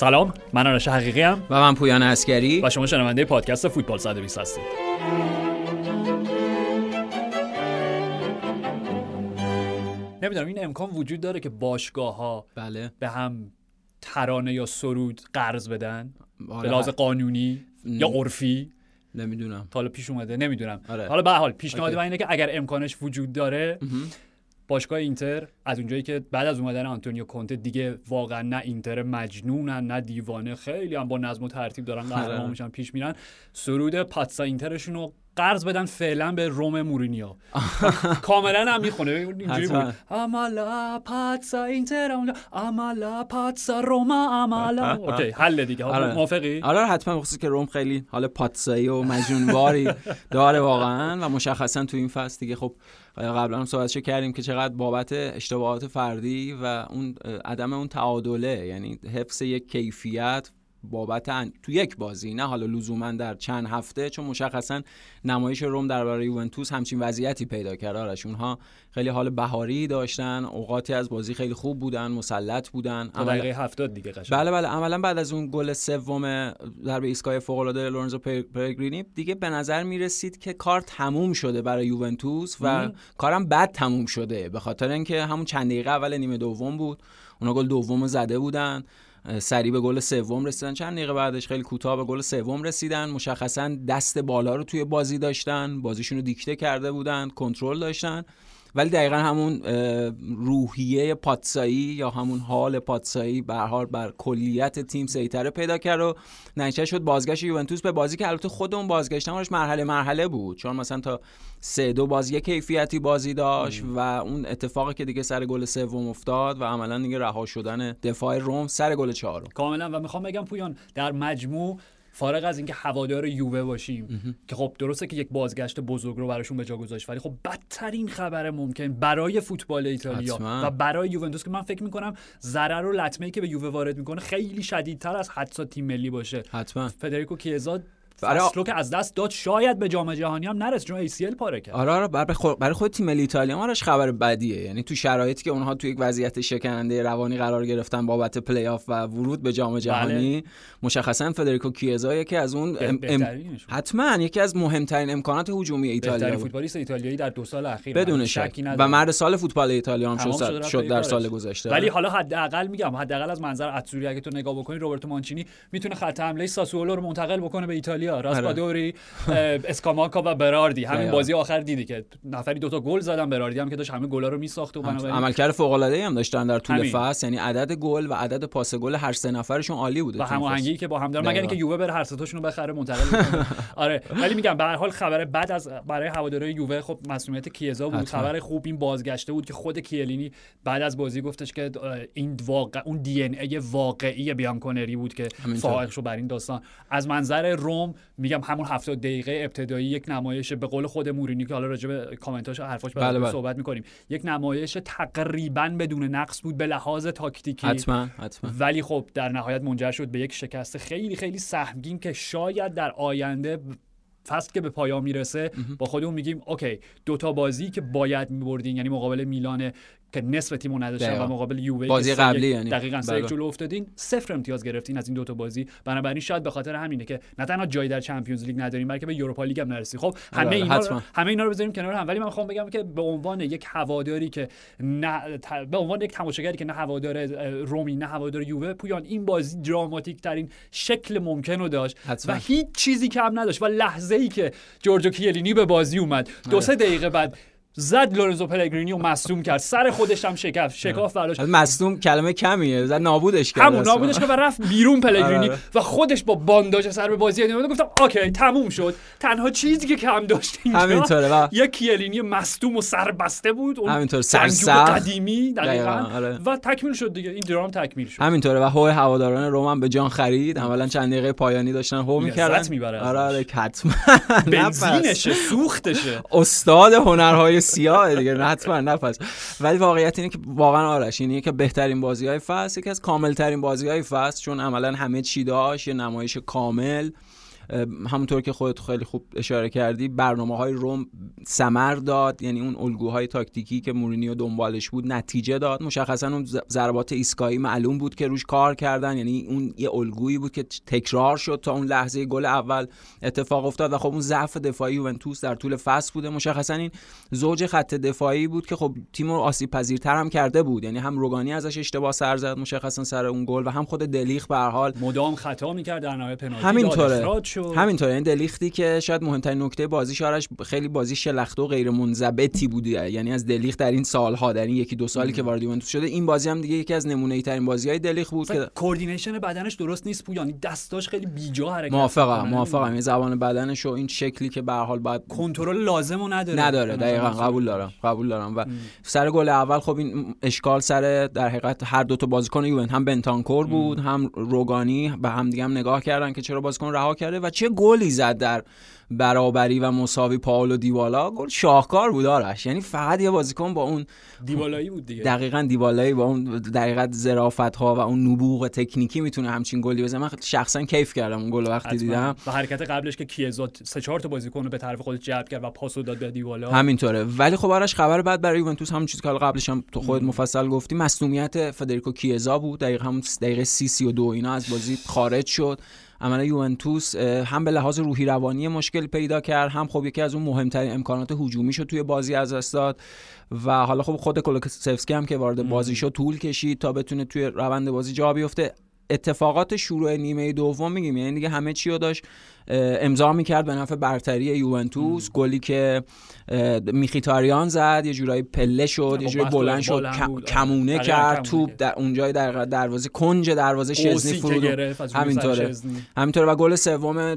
سلام من آرش حقیقی‌ام و من پویان عسکری و شما شنونده پادکست فوتبال 120 هستید. نمی‌دونم این امکان وجود داره که باشگاه ها بله. به هم ترانه یا سرود قرض بدن؟ آره. به لحاظ قانونی یا عرفی؟ نمی‌دونم. تا حالا پیش اومده نمی‌دونم. آره. حالا به هر حال پیشنهاد. من اینه که اگر امکانش وجود داره باشگاه اینتر از اونجایی که بعد از اومدن آنتونیو کونته دیگه واقعا نه اینتر مجنونن نه دیوانه خیلی هم با نظم و ترتیب دارن قهرمان آره. میشن پیش میرن سرود پاتسا اینترشون رو قرض بدن فعلا به روم مورینیو. کاملا هم می‌خونه. اینجوری. بود. امالا پاتسا اینتر امالا پاتسا روما امالا اوکی حل دیگه. آره. موافقی؟ آره حتما. بخصوص که روم خیلی حال پاتسایی و مجنونواری داره واقعا و مشخصا تو این فصل دیگه. خب قبلا هم صحبتشو کردیم که چقدر بابت اشتباهات فردی و اون عدم اون تعادله یعنی حفظ یک کیفیت بابت ان- تو یک بازی نه حالا لزوما در چند هفته چون مشخصا نمایش روم در برای یوونتوس همچین وضعیتی پیدا کرد. آرش اونها خیلی حال بهاری داشتن اوقاتی از بازی خیلی خوب بودن مسلط بودن. تا عملا- دقیقه 70 دیگه قشنگ. بله بله. عملا بعد از اون گل سوم ضربه ایستگاه فوق العاده لورنزو پر- پرگرینی دیگه به نظر می رسید که کار تموم شده برای یوونتوس و مم. کارم بد تموم شده به خاطر اینکه همون چند دقیقه اول نیمه دوم بود. اونا گل دوم رو زده بودن. سریع به گل سوم رسیدن. چند دقیقه بعدش خیلی کوتاه به گل سوم رسیدن. مشخصا دست بالا رو توی بازی داشتن. بازیشون رو دیکته کرده بودن. کنترل داشتن. ولی دقیقا همون روحیه پاتسایی یا همون حال پاتسایی به حال بر کلیت تیم سیطره پیدا کرد و نتیجه شد بازگشت یوونتوس به بازی که البته خود اون بازگشتنش مرحله مرحله بود. چون مثلا تا سه دو باز یک کیفیتی بازی داشت و اون اتفاقی که دیگه سر گل سوم افتاد و عملا دیگه رها شدن دفاع روم سر گل چهارم. کاملا. و می‌خوام بگم پویان در مجموع فارغ از اینکه هوادار یووه باشیم که خب درسته که یک بازگشت بزرگ رو براشون به جا گذاشت ولی خب بدترین خبر ممکن برای فوتبال ایتالیا حتما. و برای یوونتوس که من فکر می‌کنم ضرر و لطمه ای که به یووه وارد می‌کنه خیلی شدیدتر از حتی تیم ملی باشه. حتما. فدریکو کیزا برای- فصل رو که از دست داد شاید به جام جهانی هم نرسه چون ACL پاره کرد آره آره برای خود, برای خود تیم ملی ایتالیا هم آرش خبر بدیه یعنی تو شرایطی که اونها تو یک وضعیت شکننده روانی قرار گرفتن بابت پلی آف و ورود به جام جهانی مشخصا فدریکو کیزا یکی از اون ام-. حتما یکی از مهمترین امکانات هجومی ایتالیا بود. فوتبالیست ایتالیایی در دو سال اخیر بدون شک و. مرد سال فوتبال ایتالیا هم شد, شد در. سال گذشته ولی حالا حداقل میگم حداقل از منظر اتسوری اگه تو نگاه بکنی روبرتو مانچینی می‌تونه خط حمله ساسولو رو منتقل بکنه به ایتالیا راسپادوری اه، اسکاماکا و براردی همین. بازی آخر دیدی که نفری دوتا گل زدن براردی هم که داشت همه گلا رو میساخت و بنابراین عملکرد فوق العاده هم داشتن در طول. فصل یعنی عدد گل و عدد پاس گل هر سه نفرشون عالی بوده و هماهنگی. که با هم دارن مگر. اینکه یووه بره هر ستاشون رو بخره منتقل آره ولی میگم به هر حال خبر بعد از برای هوادارهای یووه خب مسئولیت کیزا بود. خبر خوب این بازگشته بود که خود کیلینی بعد از بازی گفتش که این واقع اون دی ان ای واقعی بیانکونری بود که. فائق شو بر این داستان از منظر روم میگم همون 70 دقیقه ابتدایی یک نمایش به قول خود مورینیو که حالا راجع به کامنتاش و حرفاش بله، بله. صحبت می‌کنیم. یک نمایش تقریبا بدون نقص بود به لحاظ تاکتیکی. حتما حتما. ولی خب در نهایت منجر شد به یک شکست خیلی خیلی سهمگین که شاید در آینده فصل که به پایان می‌رسه با خودمون میگیم OK دوتا بازی که باید میبردین یعنی مقابل میلان که نصف تیمو نداشتن. و مقابل یووه بازی قبلی یعنی. دقیقاً سه بله. جلو افتادین صفر امتیاز گرفتین از این دوتا بازی بنابراین شاید به خاطر همینه که نه تنها جایی در Champions League نداریم بلکه به Europa League هم نرسید خب همه بله، اینا رو. همه اینا رو بذاریم کنار هم ولی من می‌خوام بگم که به عنوان یک هواداری که نه به عنوان یک تماشاگری که نه هوادار رومی نه هوادار یووه پویان این بازی دراماتیک ترین شکل ممکن رو داشت حتما. و هیچ چیزی کم نداشت و لحظه ای که جورجو کیلینی به بازی اومد دو سه دقیقه بعد زد لورنزو پلگرینی و مصدوم کرد. سر خودش هم شکف شکاف برداشت از مصدوم کلمه کمیه. زد نابودش کرد همون. نابودش که و رفت بیرون پلگرینی آره،. و خودش با بانداج سر به بازی ادامه داد. گفتم اوکی تموم شد. تنها چیزی که کم داشت اینجا همینطوره و یک کیلینی مصدوم و سربسته بود. اون همینطور سرسخت. قدیمی دقیقاً. آره. و تکمیل شد دیگه. این درام تکمیل شد. همینطوره و هو هواداران روم هم به جان خرید. اولا چند دقیقه پایانی داشتن هو می‌کردن. آره آره حتما بنزینشه سوختشه. استاد هنرهای سیاه دیگه حتما نفس ولی واقعیت اینه که واقعا آرش اینه که بهترین بازی های فصل یکی از کامل ترین بازی های فصل چون عملا همه چی داشت یه نمایش کامل. همونطور که خودت خیلی خوب اشاره کردی برنامه های روم سمر داد یعنی اون الگوهای تاکتیکی که مورینیو دنبالش بود نتیجه داد. مشخصا اون ضربات ایستگاهی معلوم بود که روش کار کردن یعنی اون یه الگویی بود که تکرار شد تا اون لحظه گل اول اتفاق افتاد و خب اون ضعف دفاعی یوونتوس در طول فصل بوده. مشخصا این زوج خط دفاعی بود که خب تیم رو آسیب پذیرتر هم کرده بود یعنی هم روگانی ازش اشتباه سر زد مشخصا سر اون گل و هم خود دلیخ به حال مدام خطا می‌کرد در نهایت پنالتی. همینطوره. همینطوره این دلیختی که شاید مهمترین نکته بازی آرش خیلی بازی شلخته و غیر منضبطی بوده یعنی از دلیخ در این سالها در این یکی دو سالی که وارد یوونتوس شده این بازی هم دیگه یکی از نمونه ترین بازی های دلیخ بود که coordination بدنش درست نیست پویانی دستاش خیلی بیجا حرکت موافقم موافقم. این زبان بدنش و این شکلی که به حال بعد کنترل لازمو نداره. نداره. دقیقاً قبول دارم قبول دارم. و سر گل اول خب این اشکال سر در حقیقت هر دو تا بازیکن یوونتوس هم بنتانکور بود هم روگانی به هم دیگه هم نگاه کردن که چرا بازیکن رها کرده. و چه گلی زد در برابری و مساوی پاولو دیبالا؟ گل شاهکار بود آرش. یعنی فقط یه بازیکن با اون دیوالایی بود دیگه. دقیقا دیوالایی با اون دقیقا ظرافت ها و اون نبوغ تکنیکی می‌تونه همچین گلی بزنه. من شخصا کیف کردم اون گل وقتی دیدم. و حرکت قبلش که کیزا سه چهار تا بازیکن رو به طرف خودش جلب کرد و پاسو داد به دیوالا. همینطوره. ولی خب آرش خبر بعد برای یوونتوس همون چیزی که قبلش هم تو خود مفصل گفتی مصونیت فدریکو کیزا بود. دقیقا هم دقیقه 30 32 اینا از بازی خارج شد. عملا یوونتوس هم به لحاظ روحی روانی مشکل پیدا کرد هم خب یکی از اون مهمترین امکانات هجومی شد توی بازی از دست داد. و حالا خب خود کلوکسفسکی هم که وارد بازی شد طول کشید تا بتونه توی روند بازی جا بیفته. اتفاقات شروع نیمه دوم میگیم یعنی دیگه همه چی رو داشت امضا می‌کرد به نفع برتری یوونتوس. گلی که میخیتاریان زد یه جورایی پله شد یه جورایی بلند شد کمونه کرد توپ در اونجای در دروازه کنج دروازه شزنی فرود همینطوره. همینطوره و گل سوم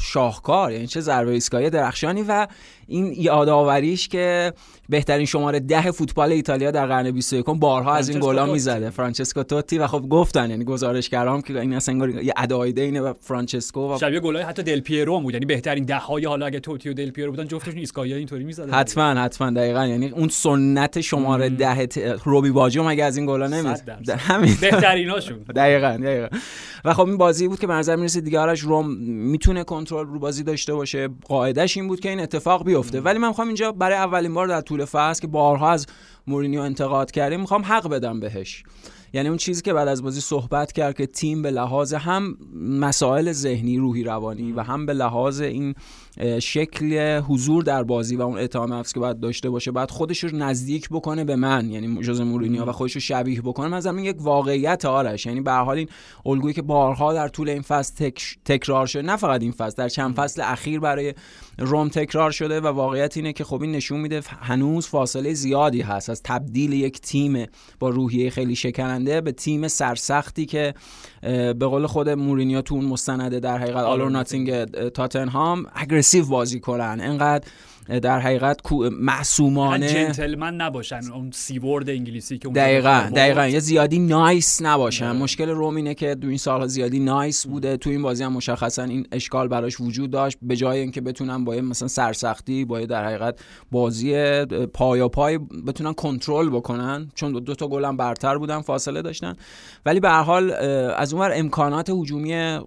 شاهکار یعنی چه ضربه ایستگاهی درخشانی و این یادآوریش که بهترین شماره ده فوتبال ایتالیا در قرن 21 بارها از این گلا می‌زده. فرانچسکو توتی و خب گفتن یعنی گزارشگرام که این اصلا یه ادای دینه به فرانچسکو و شبیه گلای حتی دل پیرو بود. یعنی بهترین ده های حالا اگه توتی و دل پیرو بودن جفتشون ایسکایا اینطوری می‌زدن حتما حتما دقیقاً. یعنی اون سنت شماره ده روبی باجو مگه از این گلا نمی‌زد همین. بهتریناشون دقیقاً دقیقاً. و خب این بازی بود که به نظر می‌رسه دیگه آرش روم می‌تونه کنترل رو بازی داشته باشه. قاعدش این بود که این اتفاق بیفته. ولی من می‌خوام اینجا برای اولین بار در طول فصل که بارها از مورینیو انتقاد کردیم می‌خوام حق بدم بهش. یعنی اون چیزی که بعد از بازی صحبت کرد که تیم به لحاظ هم مسائل ذهنی روحی روانی و هم به لحاظ این شکل حضور در بازی و اون اعتماد نفس که باید داشته باشه بعد خودش رو نزدیک بکنه به من یعنی جوز مورینیو و خودش رو شبیه بکنه. مثلا یک واقعیت آرش. یعنی به حال این الگویی که بارها در طول این فصل تکرار شده نه فقط این فصل در چند فصل اخیر برای روم تکرار شده و واقعیت اینه که خب این نشون میده هنوز فاصله زیادی هست از تبدیل یک تیم با روحیه خیلی شکننده به تیم سرسختی که به قول خود مورینیو تو اون مستنده در حقیقت All or Nothing تاتنهام aggressive بازی کنن. انقدر در حقیقت معصومانه جنتلمن نباشن. اون C word انگلیسی که دقیقا دقیقا. یه زیادی nice نباشن. ده. مشکل روم اینه که دو این سالها زیادی nice بوده. تو این بازی هم مشخصا این اشکال براش وجود داشت. به جای اینکه بتونن با مثلا سرسختی با در حقیقت بازی پایا پای بتونن کنترل بکنن چون دو تا گل هم برتر بودن فاصله داشتن. ولی به هر حال از اونور امکانات هجومی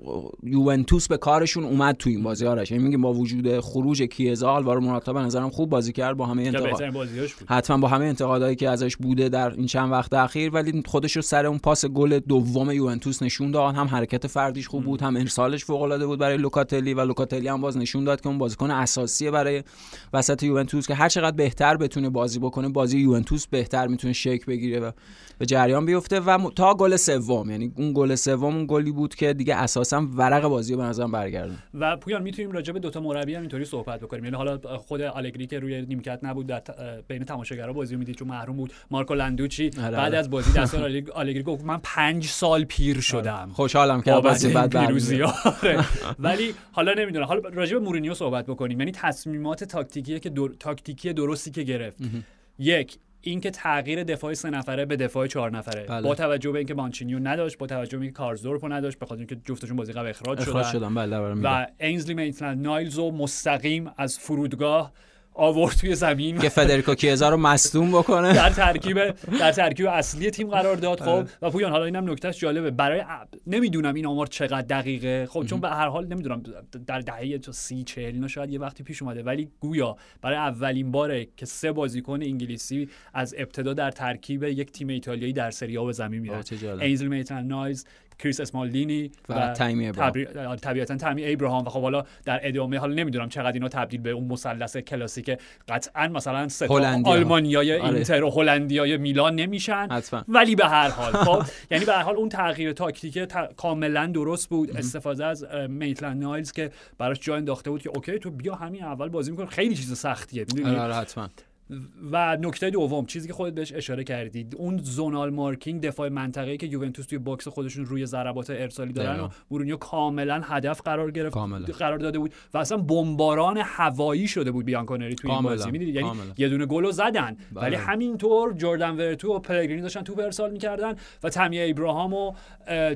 یوونتوس به کارشون اومد تو این بازی آرش. یعنی میگیم با وجود خروج کیزا آلوارو موراتا به نظرم خوب بازی کرد با همه انتقاد حتما با همه انتقادایی که ازش بوده در این چند وقت اخیر ولی خودش رو سر اون پاس گل دوم یوونتوس نشون داد. هم حرکت فردیش خوب بود هم ارسالش فوق العاده بود برای لوکاتلی و لوکاتلی هم باز نشون داد که اون بازیکن اساسیه برای وسط یوونتوس که هر چقدر بهتر بتونه بازی بکنه بازی یوونتوس بهتر می‌تونه شک بگیره و به جریان بیفته و تا گل سوم. یعنی اون گل سوم اون گلی بود که دیگه اساسا ورق بازی رو به نظرم برگردون و پویان می‌تونیم راجع به دو تا مربی هم اینطوری صحبت بکنیم. یعنی حالا خود آلگری که روی نیمکت نبود در بین تماشاگرها بازی می‌دید چون محروم بود. مارکو لندوچی آره، بعد آره. از بازی دستان آلگری گفت من پنج سال پیر آره. شدم. خوشحالم که بازی بعد ولی حالا نمی‌دونم. حالا راجع به مورینیو صحبت بکنیم. یعنی تصمیمات تاکتیکی که تاکتیکی درستی که گرفت. یک اینکه تغییر دفاع سه نفره به دفاع چهار نفره. بله. با توجه به اینکه مانچینی رو نداشت با توجه به اینکه کارسدورپو نداشت به خاطر اینکه جفتشون بازی قبل اخراج, اخراج شدن, بله و اینزلی میتلند نایلز مستقیم از فرودگاه آورد توی زمین. که فدریکو کیزا رو مصدوم بکنه. در ترکیب در ترکیب اصلی تیم قرار داد خب. و پویان حالا اینم نکتهش جالبه. برای نمی‌دونم این آمار چقدر دقیقه. خب چون به هر حال نمی‌دونم در دهه 30 40 اینا شاید یه وقتی پیش اومده. ولی گویا برای اولین باره که سه بازیکن انگلیسی از ابتدا در ترکیب یک تیم ایتالیایی در سری آ به زمین میرن. اینزلی میتلند نایلز کریس اسمالدینی و, و تامی طبیعتا تامی ابراهام و خب حالا در ادامه حالا نمی‌دونم چقدر اینا تبدیل به اون مثلث کلاسیک قطعا مثلا سه آلمانیای آره. اینتر و هلندیای میلان نمیشن. حتما. ولی به هر حال خب یعنی به هر حال اون تغییر تاکتیک کاملا درست بود. استفاده از میتلند نایلز که براش جا انداخته بود که okay تو بیا همین اول بازی میکن خیلی چیز سختیه آره حتما. و نکته دوم چیزی که خودت بهش اشاره کردید اون zonal marking دفاع منطقه‌ای که یوونتوس توی box خودشون روی ضربات ارسالی دارن و مورینیو کاملا هدف قرار گرفت قرار داده بود و اصلا بمباران هوایی شده بود بیانکونری توی این بازی. می‌دید یعنی یه دونه گلو زدن. بله. ولی همینطور جردن ورتو و پلگرینی داشتن توپ ارسال می‌کردن و تامی ابراهام و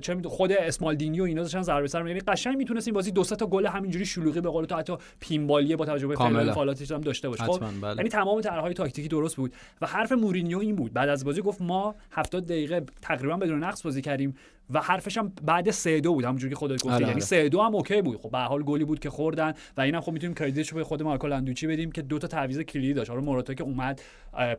چه خود اسمالدینی و اینا داشتن ضربه سر. یعنی قشنگ می‌تونست این بازی دو تا گل همینجوری شلوغی به قول تو حتی pinball ی با توجه به فعالیتش هم داشته باشه. خب بله. یعنی تمام طرحهای تاکتیکی درست بود. و حرف مورینیو این بود. بعد از بازی گفت ما 70 دقیقه تقریبا بدون نقص بازی کردیم. و حرفش هم بعد 3 2 بود همونجوری که خودت گفتی آره، یعنی آره. 3 2 هم okay بود. خب به حال گلی بود که خوردن و اینم خب می‌تونیم credit شو به خود مارکو لندوچی بدیم که دو تا تعویض کلیدی داشت. حالا موراتا که اومد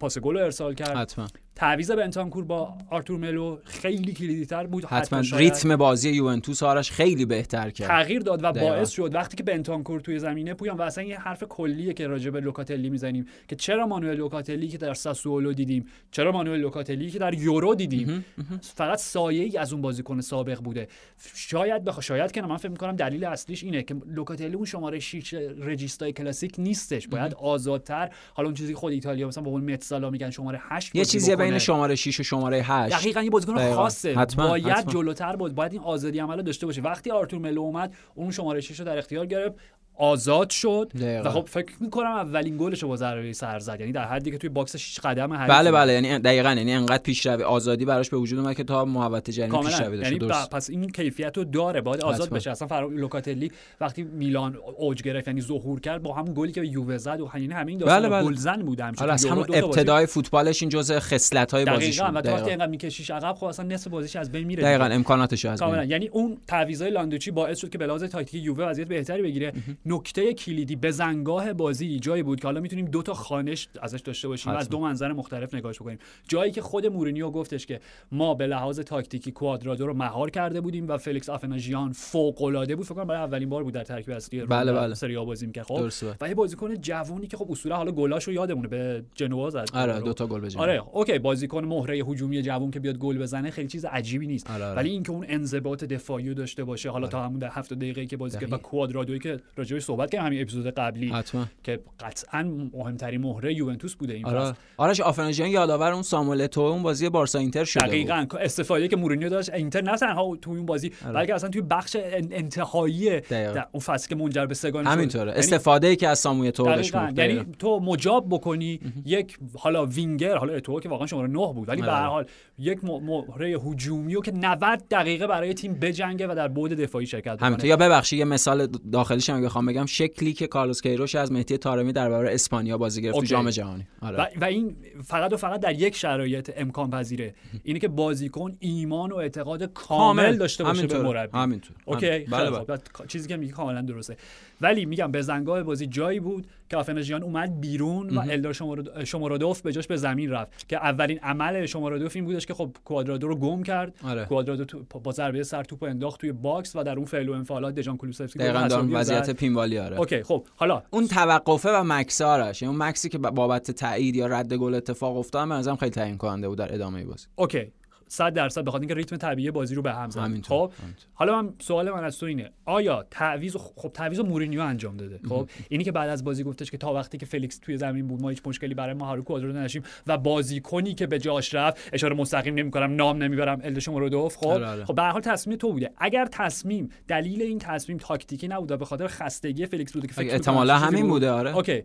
پاس گل رو ارسال کرد. حتما. تعویض بنتانکور با آرتور ملو خیلی کلیدی تر بود. حتما ریتم بازی یوونتوس آرش خیلی بهتر کرد. تغییر داد و باعث شد. وقتی که بنتانکور توی زمینه پویان و اصلا یه حرف کلیه که راجع به لوکاتلی می‌زنیم که چرا مانوئل لوکاتلی که در ساسولو دیدیم چرا مانوئل لوکاتلی که در یورو دیدیم فقط سایه ای از اون بازیکن سابق بوده. شاید بخ... شاید که من فکر می‌کنم دلیل اصلیش اینه که لوکاتلی اون شماره 6 regista ی کلاسیک نیستش. باید آزادتر حالا اون چیزی خود ایتالیا مثلا با اون mezzala میگن شماره 8 یه چیزی بین شماره 6 و شماره 8 دقیقاً یه بازیکن خاصه. حتما. باید حتما. جلوتر بود. باید این آزادی عمل داشته باشه. وقتی آرتور ملو اومد اون شماره 6 رو در اختیار گرفت. آزاد شد دقیقا. و خب فکر می‌کنم اولین گلش رو با ضربه سر زد. یعنی در حدی که توی box 6 قدم حریف بله بله. یعنی دقیقاً یعنی انقدر پیشروی آزادی براش به وجود اومد که تا محوطه جریمه پیشروی داشته یعنی درست. پس این کیفیت رو داره. باید آزاد. بشه. اصلا فرا لوکاتلی وقتی میلان اوج گرفت یعنی ظهور کرد با همون گلی که یووه زد و یعنی همین داستان بله، بله. گلزن بود حالا از همون ابتدای فوتبالش این جزء خصلت‌های بازیش دقیقاً و بود تو وقتی دقیقاً. اینقدر میکشیش عقب خب اصلا نصف بازیش از بین میره دقیقاً. امکاناتش از بین. یعنی اون تعویضای لاندوچی باعث شد که به لحاظ تاکتیکی یووه وضعیت بهتری بگیره. نکته کلیدی بزنگاه بازی جایی بود که حالا می‌تونیم دو تا خوانش ازش داشته باشیم و از. دو منظر مختلف نگاهش بکنیم جایی که خود مورینیو گفتش که ما به لحاظ تاکتیکی کوادرادو رو مهار کرده بودیم و فلیکس آفناژیان فوق العاده بود فکر کنم برای اولین بار بود در ترکیب اصلی بله، بله. سری آ بازی می‌کرد خب. و یه بازیکن جوونی که خب اصولا حالا گلاشو یادمونه به جنوا زد آره. دو تا گل به جمع. آره okay بازیکن مهره هجومی جوون که بیاد گل بزنه خیلی چیز عجیبی نیست آره، آره. ولی اینکه اون انضباط دفاعی داشته باشه حالا تا همون در هفت دقیقه که بازی کرد و. کوادرادویی که راجعش صحبت کردیم همین اپیزود قبلی حتما که قطعا مهمترین مهره یوونتوس بوده این آره فصل آرش آفناژیان یادآور اون ساموئل اتوئو اون بازی بارسا اینتر شده بود. دقیقاً استفاده که مورینیو داشت اینتر نه تنها تو اون بازی آره. بلکه اصلا توی بخش ان- انتهایی. در اون فصل که منجر به سگانه شد. همینطوره یعنی استفاده ای که از ساموئل تو داشت. بود یعنی. تو مجاب بکنی یک حالا وینگر حالا تو که واقعا شماره 9 بود ولی به هر آره. حال یک مهره هجومی که 90 دقیقه برای تیم بجنگه و در بعد دفاعی شرکت همینطور بکنه یا ببخشید یه مثال داخلیش هم بخوام بگم شکلی که کارلوس کیروش از مهدی طارمی در برابر اسپانیا بازی گرفت تو. جام جهانی. آره. و, و این فقط و فقط در یک شرایط امکان پذیره. اینه که بازیکن ایمان و اعتقاد کامل داشته باشه به. مربی. همینطور اوکی بله. بله. چیزی که میگه کاملا درسته. ولی میگم بزنگاه بازی جایی بود که آفنا جیان اومد بیرون و الدور شومورو- شومورودوف به جاش به زمین رفت. که اولین عمل شومورودوف این بودش که خب کوادرادو رو گم کرد. آره. کوادرادو با ضربه سر توپ انداخت توی باکس و در اون فعل و انفعالات دژان کولوسفسکی گل دقیقاً وضعیت pinball ی آره. اوکی خب حالا اون توقفه و مکثاش یعنی اون مکثی که بابت تایید یا رد گل اتفاق افتاد من ازم خیلی تعیین کننده بود در ادامه بازی. اوکی 100 درصد بخاطر اینکه ریتم طبیعی بازی رو به هم زد. خب. حالا من سوال من از تو اینه. آیا تعویض خب تعویض مورینیو انجام داده؟ خب اینی که بعد از بازی گفتش که تا وقتی که فلیکس توی زمین بود ما هیچ مشکلی برای مهار کوادرادو نداشتیم و بازیکنی که به جاش رفت اشاره مستقیم نمی‌کنم نام نمی‌برم الدور شومورودوف خب؟ آره، آره. خب به هر حال تصمیم تو بوده. اگر تصمیم دلیل این تصمیم تاکتیکی نبوده به خاطر خستگی فلیکس بوده که فکر احتمالا همین بود. بوده آره. اوکی.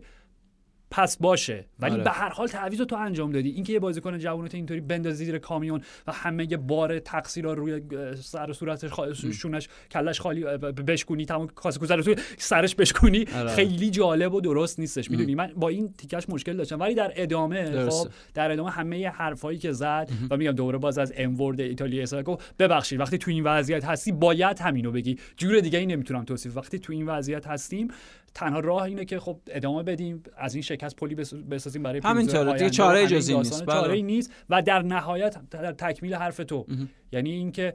پس باشه. ولی آره. به هر حال تعویض تو انجام دادی. اینکه یه بازیکن جوونت اینطوری بندازی زیر کامیون و همه یه بار تقصیر رو روی سر و صورتش خا- شونش کلش خالی بشکونی تمام کاسه کوزه رو توی سرش بشکونی آره. خیلی جالب و درست نیستش می‌دونی؟ من با این تیکش مشکل داشتم. ولی در ادامه درسته. خب در ادامه همه حرفایی که زد و میگم دوباره باز از ام ورد ایتالیا گفت ببخشید وقتی تو این وضعیت هستی باید همینو بگی. جور دیگه ای نمی‌تونم توصیف وقتی تو این وضعیت هستیم تنها راه اینه که خب ادامه بدیم از این شکست پلی بس- بسازیم برای همینطوره. دیگه چاره جزی نیست. بله. چاره نیست و در نهایت در تکمیل حرف تو یعنی اینکه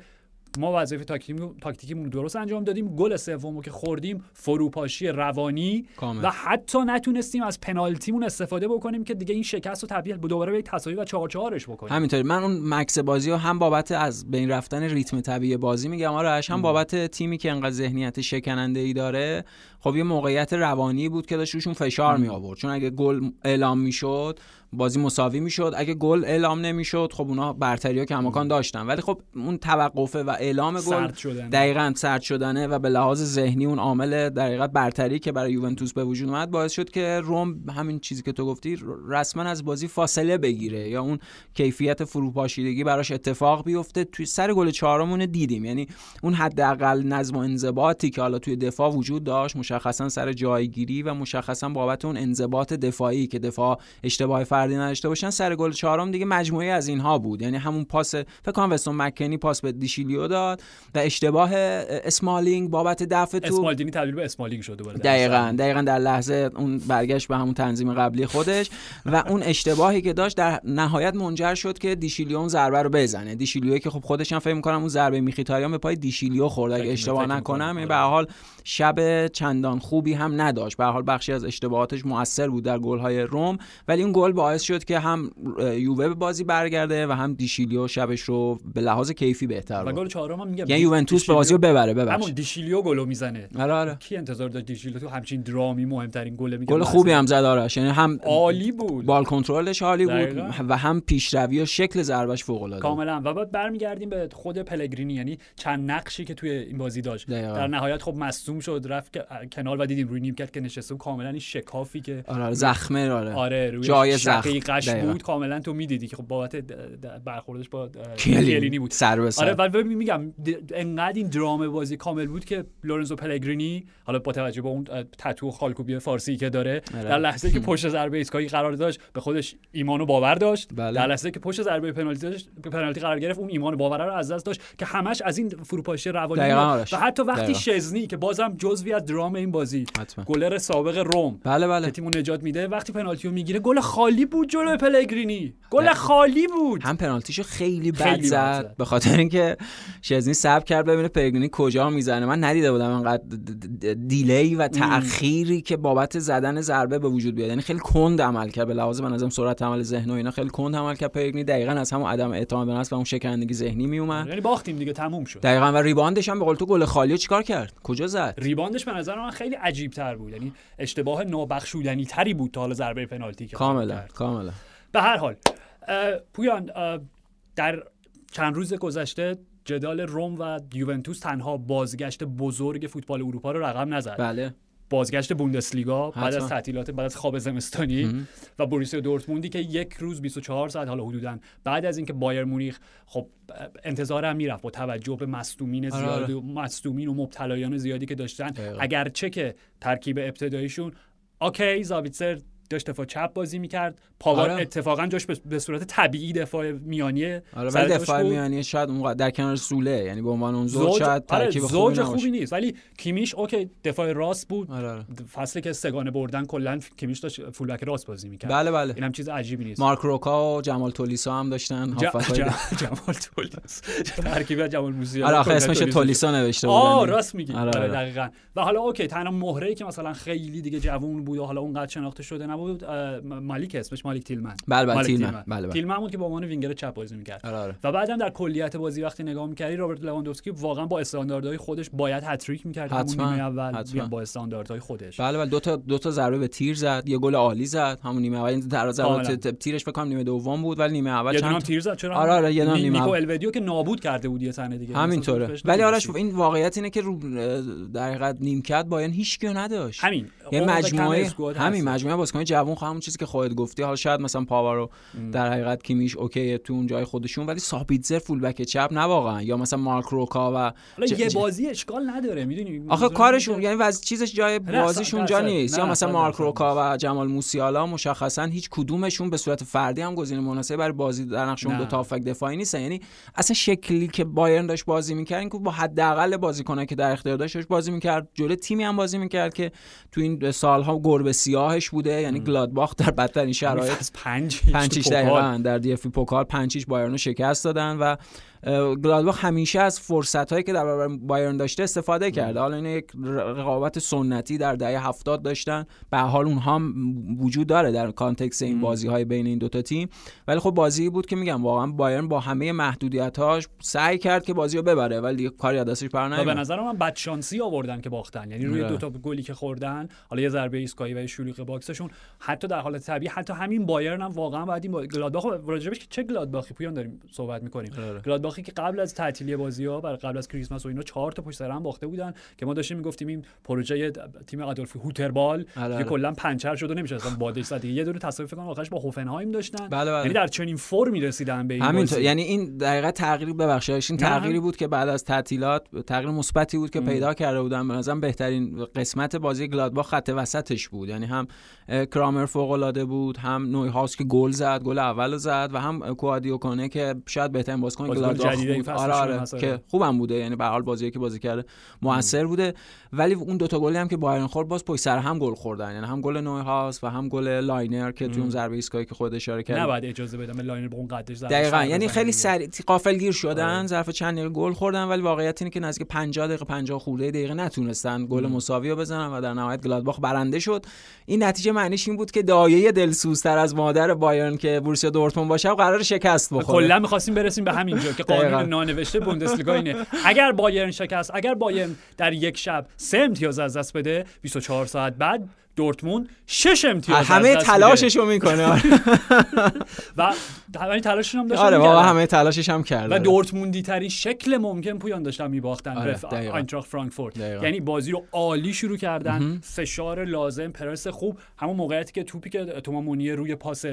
ما وظیفه تاکتیکیمون درست انجام دادیم. گل سومو که خوردیم فروپاشی روانی کامل. و حتی نتونستیم از پنالتیمون استفاده بکنیم که دیگه این شکست رو تبدیل به دوباره به یک تساوی و چهار چهارش بکنیم. همینطوری. من اون مکس بازی رو هم بابت از بین رفتن ریتم طبیعی بازی میگم. آرش هم بابت تیمی که انقدر ذهنیت شکننده ای داره. خب یه موقعیت روانی بود که داشت روشون فشار می آورد چون اگه گل اعلام می‌شد بازی مساوی می‌شد. اگه گل اعلام نمی‌شد خب اونا برتری ها کماکان داشتن. ولی خب اون توقفه و اعلام گل دقیقا سرد شدنه و به لحاظ ذهنی اون عامل در حقیقت برتری که برای یوونتوس به وجود اومد باعث شد که روم همین چیزی که تو گفتی رسما از بازی فاصله بگیره یا اون کیفیت فروپاشیدگی براش اتفاق بیفته. توی سر گل چهارمون دیدیم. یعنی اون حداقل نظم و انضباطی که حالا توی دفاع وجود داشت مشخصا سر جایگیری و مشخصا بابت اون انضباط دفاعی که دفاع اشتباه فردی نداشته باشن سر گل چهارم دیگه مجموعه از اینها بود. یعنی همون پاس فکر کنم وستون مکنی پاس به دیشیلیو داد و اشتباه اسمالینگ بابت دفع توپ. اسمالدینی تبدیل به اسمالینگ شده دوباره دقیقا دقیقا. در لحظه اون برگشت به همون تنظیم قبلی خودش و اون اشتباهی که داشت در نهایت منجر شد که دیشیلیو اون ضربه رو بزنه. دیشیلیو که خب خودش هم فکر می‌کنم اون ضربه میخیتاریان به پای دیشیلیو خورد. اگه اشتباه نکنم یعنی آره. به حال شب چندان خوبی هم نداشت. به هر حال بخشی از اشتباهاتش موثر بود در گل‌های رم ولی اون گل باعث شد که هم یووه به بازی برگرده و هم دیشیلیو شبش رو به لحاظ کیفی بهتر و گل چهارم هم میگم یعنی یوونتوس به بازی رو ببره همون ببخشید دیشیلیو گلو می‌زنه. آره آره. کی انتظار داشت دیشیلیو تو همچین درامی مهمترین گل میگم گل خوبی هم زد آرش. یعنی هم عالی بود. بال کنترلش عالی بود. و هم پیشروی و شکل ضربش فوق العاده کاملا. و بعد برمیگردیم به خود پلگرینی یعنی چند نقشی که توی این بازی داشت. در نهایت خب مصدوم شد رفت کنار و دیدیم روی نیمکت که نشسته کاملا این شکافی که آره آره زخمه آره, آره روی جای زخم. بود کاملا تو می‌دیدی که خب بابت برخوردش با. کیلینی بود سر به سر آره ولی میگم انقدر این درام بازی کامل بود که لورنزو پلگرینی حالا با توجه به اون تتو خالکوبی فارسی که داره آره. در لحظه که پشت ضربه ایستگاهی قرار داشت به خودش ایمان و باور داشت بله. در لحظه که پشت ضربه پنالتی داشت به پنالتی قرار گرفت اون ایمان و باور رو از دست داشت که همش از این فروپاشی روانی. و حتی وقتی دقیقاً. شزنی که بازم جزوی از درام این بازی. گلر سابق روم. بله بله. که تیمو نجات میده وقتی پنالتیو می‌گیره گل خالی بود جلو پلگرینی. گل. خالی بود. هم پنالتیشو خیلی بد زد. به خاطر اینکه شزنی صبر کرد ببینه پرگرینی کجا می‌زنه. من ندیده بودم انقدر delay و تأخیری که بابت زدن ضربه به وجود بیاد. یعنی خیلی کند عمل کرد. به لحاظ به نظرم سرعت عمل ذهن و اینا خیلی کند عمل کرد. پرگرینی دقیقاً از همون عدم اعتماد به نفس و اون شکنندگی ذهنی میومد. یعنی باختیم دیگه تموم شد. دقیقاً. و rebound ش هم به قول تو گل خالی چیکار کرد؟ کجا زد؟ rebound ش به نظر من خیلی عجیب تر بود. یعنی اشتباه نابخشودنی تری بود تا حالا ضربه پنالتی که کاملا. کاملا. به هر حال پویان در چند روز گذشته جدال روم و یوونتوس تنها بازگشت بزرگ فوتبال اروپا رو رقم نزد. بله. بازگشت بوندسلیگا بعد حتما. از تعطیلات بعد از خواب زمستانی و بوریسیا دورتموندی که یک روز 24 ساعت حالا حدودا بعد از اینکه بایر مونیخ خب انتظارم می‌رفت با توجه به مصدومین آره، زیاد آره. و مصدومین و مبتلایان زیادی که داشتن. اگرچه که ترکیب ابتداییشون اوکی سابیتزر داشت دفاع چپ بازی می‌کرد. پاوار آره. اتفاقا جاش به- صورت طبیعی دفاع میانی آره ولی جاش دفاع بود. میانی شاید اون در کنار زوله یعنی به عنوان اون زوج زوج شاید آره ترکیب خوبی زوج. خوبی نیست. ولی کیمیش اوکی دفاع راست بود. آره آره. فصلی که سگانه بردن کلا کیمیش داشت فولبک راست بازی می‌کرد. بله بله. اینم چیز عجیبی نیست. مارک روکا و جمال تولیسا هم داشتن ج- جمال تولیس ترکیب جمال موسیالا آره آخه اسمش تولیسا. نوشته بود آه راست میگی. آره، آره. آره. دقیقاً. و حالا اوکی تنها مهره که مثلا خیلی دیگه جوون بود و حالا اونقدر شناخته شده نبود اه، مالیک اسمش مالیک تیلمن. بله بله تیلمن. بله بله. تیلمن بود که به عنوان وینگر چپ بازی می‌کرد. آره آره. و بعدم در کلیت بازی وقتی نگاه می‌کردی رابرت لواندوفسکی واقعا با استانداردهای خودش باید هتریک می‌کرد همون حتما، نیمه اول حتما. با استانداردهای خودش. بله بله دو تا دو تا ضربه به تیر زد یه گل عالی زد همون نیمه اول این در ضربات تیرش فکر کنم نیمه دوم بود ولی نیمه اول چند تیر زد چرا؟ آره، آره، یه نیمه نیکو. الودیو که نابود کرده بود یه تنه دیگه. همینطوره. ولی آرش. این واقعیت اینه که در حقیقت نیمکت بایرن هیچ کیو نداشت. همین. یه مجموعه همین. مجموعه بازیکن جوان همون چیزی که خودت گفتی. حالا شاید مثلا پاوار رو در حقیقت کیمیش اوکی تو اون جای خودشون ولی سابیتزر فول بک چپ نه واقعا. یا مثلا مارک روکا و حالا یه بازی اشکال نداره می‌دونی؟ آخه کارشون یعنی وز چیزش جای بازیشون جا نیست. یا مثلا مارک روکا و جمال موسیالا مشخصا هیچ کدومشون به صورت فردی هم گزینه مناسب برای بازی در نقش اون دو تا دفاعی نیستن. یعنی اصلا شکلی که بایرن داشت بازی می‌کرد که با حداقل بازیکنایی که در اختیار داشت بازی می‌کرد. جلوی تیمی هم بازی می‌کرد که تو این سالها گربه سیاهش بوده یعنی گلادباخ در بدترین شرایط پنج پنج در دی اف بی پوکال پنج بایرن شکست دادن و گلادباخ همیشه از فرصت هایی که در برابر بایرن داشته استفاده کرده. حالا این یک رقابت سنتی در دهه هفتاد داشتن. به حال اونها هم وجود داره در context این بازی های بین این دوتا تیم. ولی خب بازی بود که میگم واقعا بایرن با همه محدودیتاش سعی کرد که بازی رو ببره ولی کاری از دستش پر به نظر من بدشانسی آوردن که باختن. یعنی روی دو تا گلی که خوردن حالا یه ضربه ایستگاهی و شلوغ باکسشون حتی در حالت طبیعی حتی همین بایرن هم واقعا بعد این گلادباخ راجبش چه گلادباخی؟ پویان داریم صحبت می‌کنیم. گلادباخ که قبل از تعطیلی بازی ها برای قبل از کریسمس و اینا چهار تا پشت سر هم باخته بودن که ما داشتیم می‌گفتیم این پروژه تیم ادولف هوتربال آره، که آره. کلا پنچر شد و نمیشه اصلا بادش زد یه دونه تصادف فکر کنم آخرش با هوفنهایم داشتن بله بله. یعنی در چنین فرمی رسیدن به این همین یعنی این دقیقا تغییر ببخشید این تغییری بود که بعد از تعطیلات تغییر مثبتی بود که ام. پیدا کرده بودن به نظرم بهترین قسمت بازی گلادباخ خط وسطش بود یعنی هم کرامر فوق العاده بود هم نوی هاوس که گل زد گل اول زد و هم کوادیو کونه که شاید بهترین بازیکن گلادباخ بود. آره آره که خوبم بوده یعنی به حال بازی که بازی کرده. موثر بوده. ولی اون دوتا گلی هم که بایرن خورد باز پشت سر هم گل خوردن. یعنی هم گل نوی هاوس و هم گل لاینر که تو اون ضربه ایستگاهی که خود اشاره کرد. نباید اجازه بدن لاینر به اون قدش دقیقاً. یعنی خیلی سریع غافلگیر شدن آره. ظرف چند دقیقه گل خوردن ولی واقعیت اینه که نزدیک 50 دقیقه 50 خورده دقیقه نتونستن گل مساوی رو بزنن و در نهایت گلادباخ برنده شد. این نتیجه معنیش این بود که دایه دلسوزتر از مادر بایرن که بورسیا دورتموند باشه قرار شکست بخوره. کلا می‌خواستیم برسیم به همین جا که قانون نانوشته بوندسلیگا اینه. اگر بایرن شکست اگر بایرن در یک شب سه امتیاز از دست بده 24 ساعت بعد دورتموند شش امتیاز همه تلاششو می‌کنه. و همه تلاشش هم داشت آره واقعا همه تلاشش هم کرده و دورتموندی ترین شکل ممکن پویان داشتن میباختن آره به آینتراخت فرانکفورت. یعنی بازی رو عالی شروع کردن. فشار لازم پرس خوب. همون موقعیتی که توپی که تومامونی روی پاس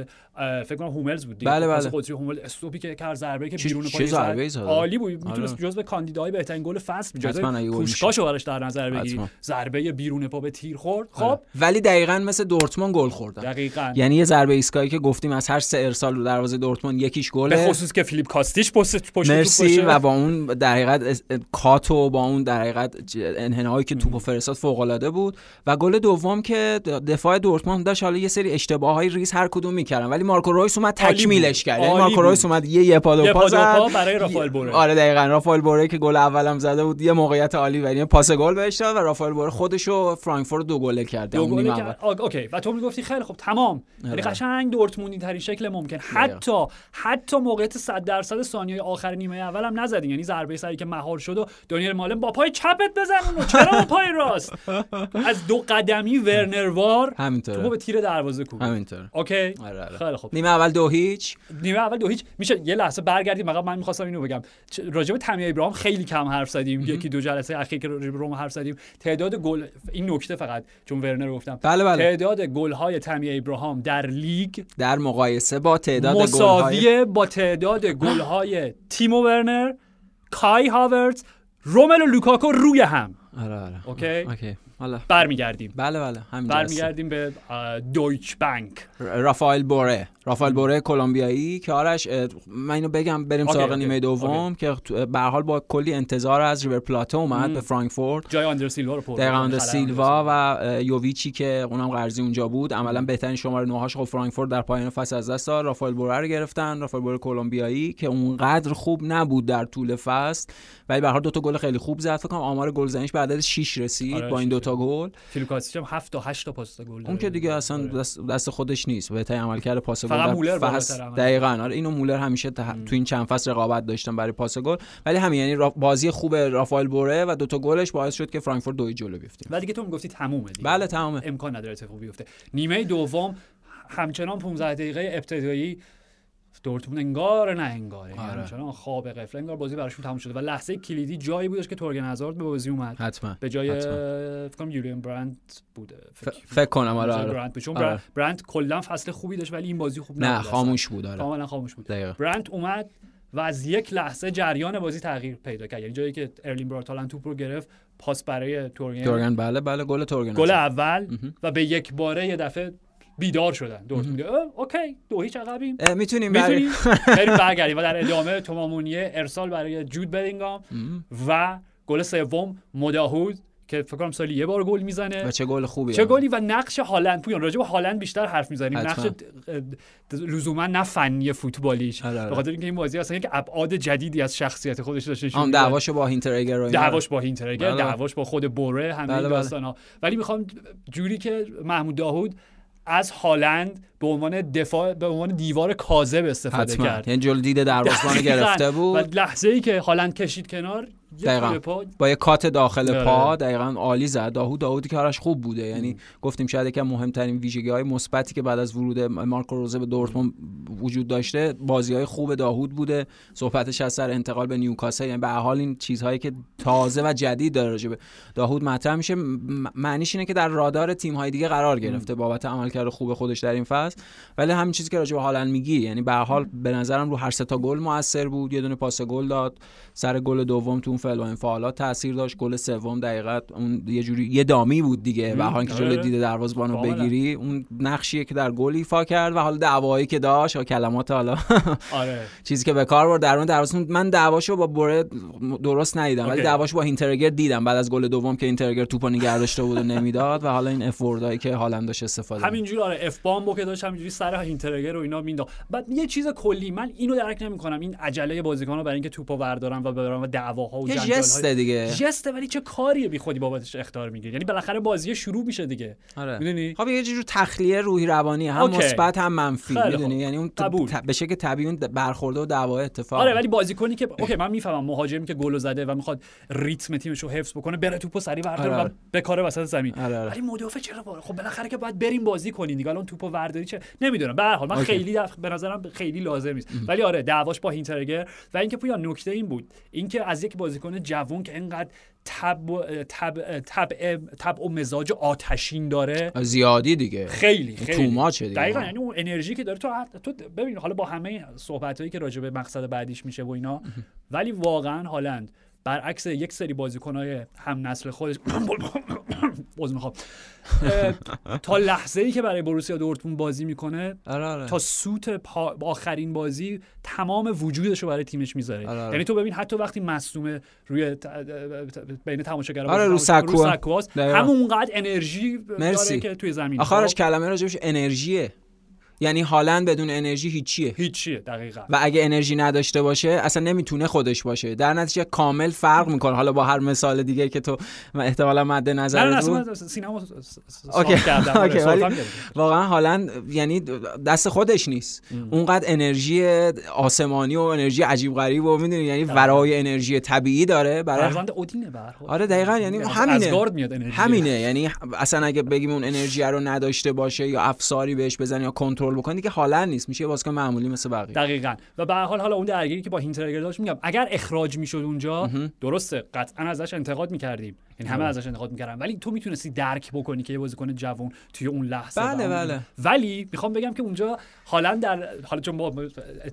فکر کنم هوملز بود بله بله. پاس قدسی هومل استوپی که کار ضربه که بیرون پای زد؟ عالی بود. می‌تونست آره. جزو کاندیدای بهترین گل فصل جزو پوشکاشو براش در نظر بگیری. ضربه بیرون پا به تیر خورد. آره. خب. ولی دقیقا مثل دورتموند گل خوردن. دقیقاً. یعنی یه ضربه ایستگاهی که گفتیم از هر سه ارسال رو دروازه دورتموند یکیش گله. به خصوص که فیلیپ کاستیش پشت پشت مرسی و با اون در حقیقت کاتو با اون در حقیقت انحنایی که توپو فرستاد فوق العاده بود. و گل دوم که دفاع دورتموند داشت حالا یه سری اشتباههای ریز هر کدوم می‌کردن. ولی مارکو رویس اومد تکمیلش کرد. یعنی مارکو رویس اومد یه یه پا دو پا برای رافائل بوره. آره دقیقاً. رافائل بوره که گل اولم زده بود یه موقعیت عالی ولی پاس گل بهش داد و رافائل بوره خودشو فرانکفورت دو گله کرد. دو گل کرد اوکی. و تو می‌گفتی خیلی خب تمام. یعنی. قشنگ دورتموندی ترین شکل ممکن. حتی حتی موقعیت 100 درصد ثانیه آخر نیمه اول هم نزدین. یعنی ضربه سری که مهار شد و دانیل مالن با پای چپت بزن اونو. چرا با پای راست؟ از دو قدمی ورنر VAR همینطوره. تو به تیر دروازه کوب همینطور اوکی؟ آره آره. خیلی خوب. نیمه اول دو هیچ. نیمه اول دو هیچ. میشه یه لحظه برگردیم. فقط من می‌خواستم اینو بگم. راجع به تامی ابراهام خیلی کم حرف زدیم. یکی دو جلسه اخیر که راجع به روم حرف زدیم. تعداد گل این نکته فقط چون ورنر گفتم. بله بله. تعداد گل های تامی ابراهام در لیگ در مقایسه با تعداد مساویه با تعداد گل های تیمو ورنر کای هاورت روملو لوکاکو روی هم. آره آره. اوکی؟ اوکی. حالا. برمیگردیم. بله بله. همین برمیگردیم به دویچ بانک رافائل بوره. رافائل بوره کلمبیایی که آرش من اینو بگم بریم سراغ نیمه دوم که به حال با کلی انتظار از ریور پلاته اومد به فرانکفورت. جای آندر سیلوا رو دقیقاً آندر سیلوا و یوویچی که اونم قرضی اونجا بود. عملا بهترین شماره نه‌هاش خب فرانکفورت در پایان فصل از دست داد. رافائل بوره رو گرفتن. رافائل بوره کلمبیایی که اونقدر خوب نبود در طول فصل ولی به هر دو تا گل خیلی خوب زد. فکر کنم آمار گلزنیش بعد از 6 رسید. آره با این دو تا گل. فیلیپ کاستیچ هم 7 تا 8 تا پاس گل اون که دیگه اصلا آره. دست, دست خودش نیست. بهترین عملکرد پاس گل فقط مولر دقیقاً. آره اینو مولر همیشه تو این چند فصل رقابت داشتن برای پاس گل. ولی همین یعنی بازی خوب رافائل بوره و دو تا گلش باعث شد که فرانکفورت دو هیچ جلو بیفته. ولی دیگه تو می‌گفتی تمومه دیگه. بله تمومه. امکان نداره اتفاقی بیفته. نیمه دوم همچنان 15 دقیقه ابتدایی دورتموند انگار نه انگار یعنی آره. خواب قفل انگار بازی براشون تموم شده و لحظه کلیدی جایی بودش که تورگن هازارد به بازی اومد حتما به جای حتما. فکر کنم یولیان برند بوده فکر کنم آره آره برند. چون آره. برند, کلا فصل خوبی داشت ولی این بازی خوب نه. خاموش بود آره کاملا خاموش بود دقیقا برند اومد و از یک لحظه جریان بازی تغییر پیدا کرد یعنی جایی که ارلین براتالن توپ رو گرفت پاس برای تورگن تورگن بله بله گل تورگن گل. اول. و به یک باره یه دفعه بیدار شدن دورتموند اه، اوکی دو هیچ عقبیم می‌تونیم می‌تونیم بریم برگردیم و در ادامه توماس مونیه ارسال برای جود بلینگام و گل سوم مداهود که فکر کنم سالی یه بار گل می‌زنه و چه گل خوبی چه. گلی و نقش هالند پویان راجع به هالند بیشتر حرف می‌زنیم. نقش لزوما نه فنی فوتبالیش آره، آره. به خاطر اینکه این بازی اصلا یک ابعاد جدیدی از شخصیت خودش داشته می‌داد. دعواشو با هینترگر. دعواش با هینترگر بله. دعواش با خود بوره همه بله، بله. داستان ها ولی می‌خوام جوری که محمود داوود از هالند به عنوان دفاع به عنوان دیوار کاذب استفاده حتما. کرد. یعنی جلو دید دروازه‌بان. گرفته و بود. لحظه ای که هالند کشید کنار دقیقاً. با یه کات داخل آره. پا دقیقا عالی زد. داوود داوودی که کارش خوب بوده. یعنی گفتیم شاید یکم مهمترین ویژگی های مثبتی که بعد از ورود مارکو روزه به دورتموند وجود داشته بازی های خوب داوود بوده. صحبتش از سر انتقال به نیوکاسل. یعنی به حال این چیزهایی که تازه و جدید داره راجع به داوود مطرح میشه. معنیش اینه که در رادار تیم های دیگه قرار گرفته. بابت عملکرد خوب خودش در این فصل. ولی همین چیزی که راجع به هالند میگی یعنی به حال به نظرم رو هر سه تا گل موثر بود. یه دونه پاس گل داد. سر گل دوم تو فعل و انفعالات تاثیر داشت گل سوم دقیقاً اون یه جوری یه دامی بود دیگه و حال که. جلوی دید دروازه‌بان رو کاملا. بگیری اون نقشیه که در گل ایفا کرد و حالا دعوایی که داشت و کلمات حالا آره چیزی که به کار برد در اون دروازه من دعواشو با بوره درست ندیدم ولی. دعواشو با اینترگر دیدم بعد از گل دوم که اینترگر توپو نگه داشته بود و نمی‌داد و حالا این افوردایی که هالند داشت استفاده. همینجوری آره اف بامبو که داشت همینجوری سر اینترگر و اینا مینداخت بعد یه چیز کلی من اینو درک نمی‌کنم این عجله بازیکن‌ها برای اینکه توپو بردارن و ببرن و دعواها و یه جسته دیگه جسته ولی چه کاریه بی خودی بابتش اختار می‌گیری یعنی بالاخره بازی شروع میشه دیگه آره می‌دونی خب یه جور تخلیه روحی روانی هم. مثبت هم منفی می‌دونی. یعنی اون ت- به شکل طبیعی اون برخورده و دعوا اتفاق آره ولی بازیکنی که اوکی من می‌فهمم مهاجمی که گل زده و می‌خواد ریتم تیمش رو حفظ بکنه بره توپو سری برداره آره، و. بکاره وسط زمین آره، آره. ولی مدافع چرا باره؟ خب بالاخره که باید بریم بازی کنین دیگه الان توپو ورداری چه نمی‌دونم به هر حال من. خیلی. به نظرم خیلی لازم نیست ولی آره دعواش با هینترگر و اینکه پویا نکته این بود اینکه از یک بازیکن جوون که اینقدر تب و- تب تب تب و مزاج آتشین داره. زیادی دیگه. خیلی خیلی. توماچه دیگه. دقیقا یعنی اون انرژی که داره. تو تو ببین حالا با همه صحبت هایی که راجع به مقصد بعدیش میشه و اینا ولی واقعا هالند برعکس یک سری بازیکنهای هم نسل خودش باز می‌خوام تا لحظه ای که برای بروسیا دورتموند بازی می‌کنه آره آره تا سوت پا... آخرین بازی تمام وجودش رو برای تیمش می‌ذاره آره، آره. یعنی تو ببین حتی وقتی مصدوم روی ت... بین تماشاگرها آره، رو تماشاگر- دقیقا. همونقدر انرژی مرسی. داره که توی زمین آخرش خب؟ کلمه راجبش انرژیه یعنی هالند بدون انرژی هیچیه. هیچیه دقیقا. و اگه انرژی نداشته باشه اصلا نمی‌تونه خودش باشه. در نتیجه کامل فرق می‌کنه. حالا با هر مثال دیگه که تو احتمالا مد نه نه نظر بود. من سینما اوکی. آره،. واقعا هالند یعنی دست خودش نیست. اونقدر انرژی آسمانی و انرژی عجیب غریب و می‌دونی یعنی ورای انرژی طبیعی داره. برای فرزند اودینه. آره دقیقا. یعنی همینه. میاد انرژی. همینه. یعنی اصلا اگه بگیم اون انرژی رو نداشته باشه یا افساری بهش بزنه یا کنترل بکنه دیگه حالا نیست. میشه بازیکن معمولی مثل بقیه. دقیقا. و به حال حالا اون درگیری که با هینترگر داشت میگم اگر اخراج می‌شد اونجا درسته. قطعا ازش انتقاد می‌کردیم. یعنی همه ازش انتقاد می‌کردن ولی تو می‌تونستی درک بکنی که یه بازیکن جوان توی اون لحظه بله، بله. ولی می‌خوام بگم که اونجا حالا در حالا چون ما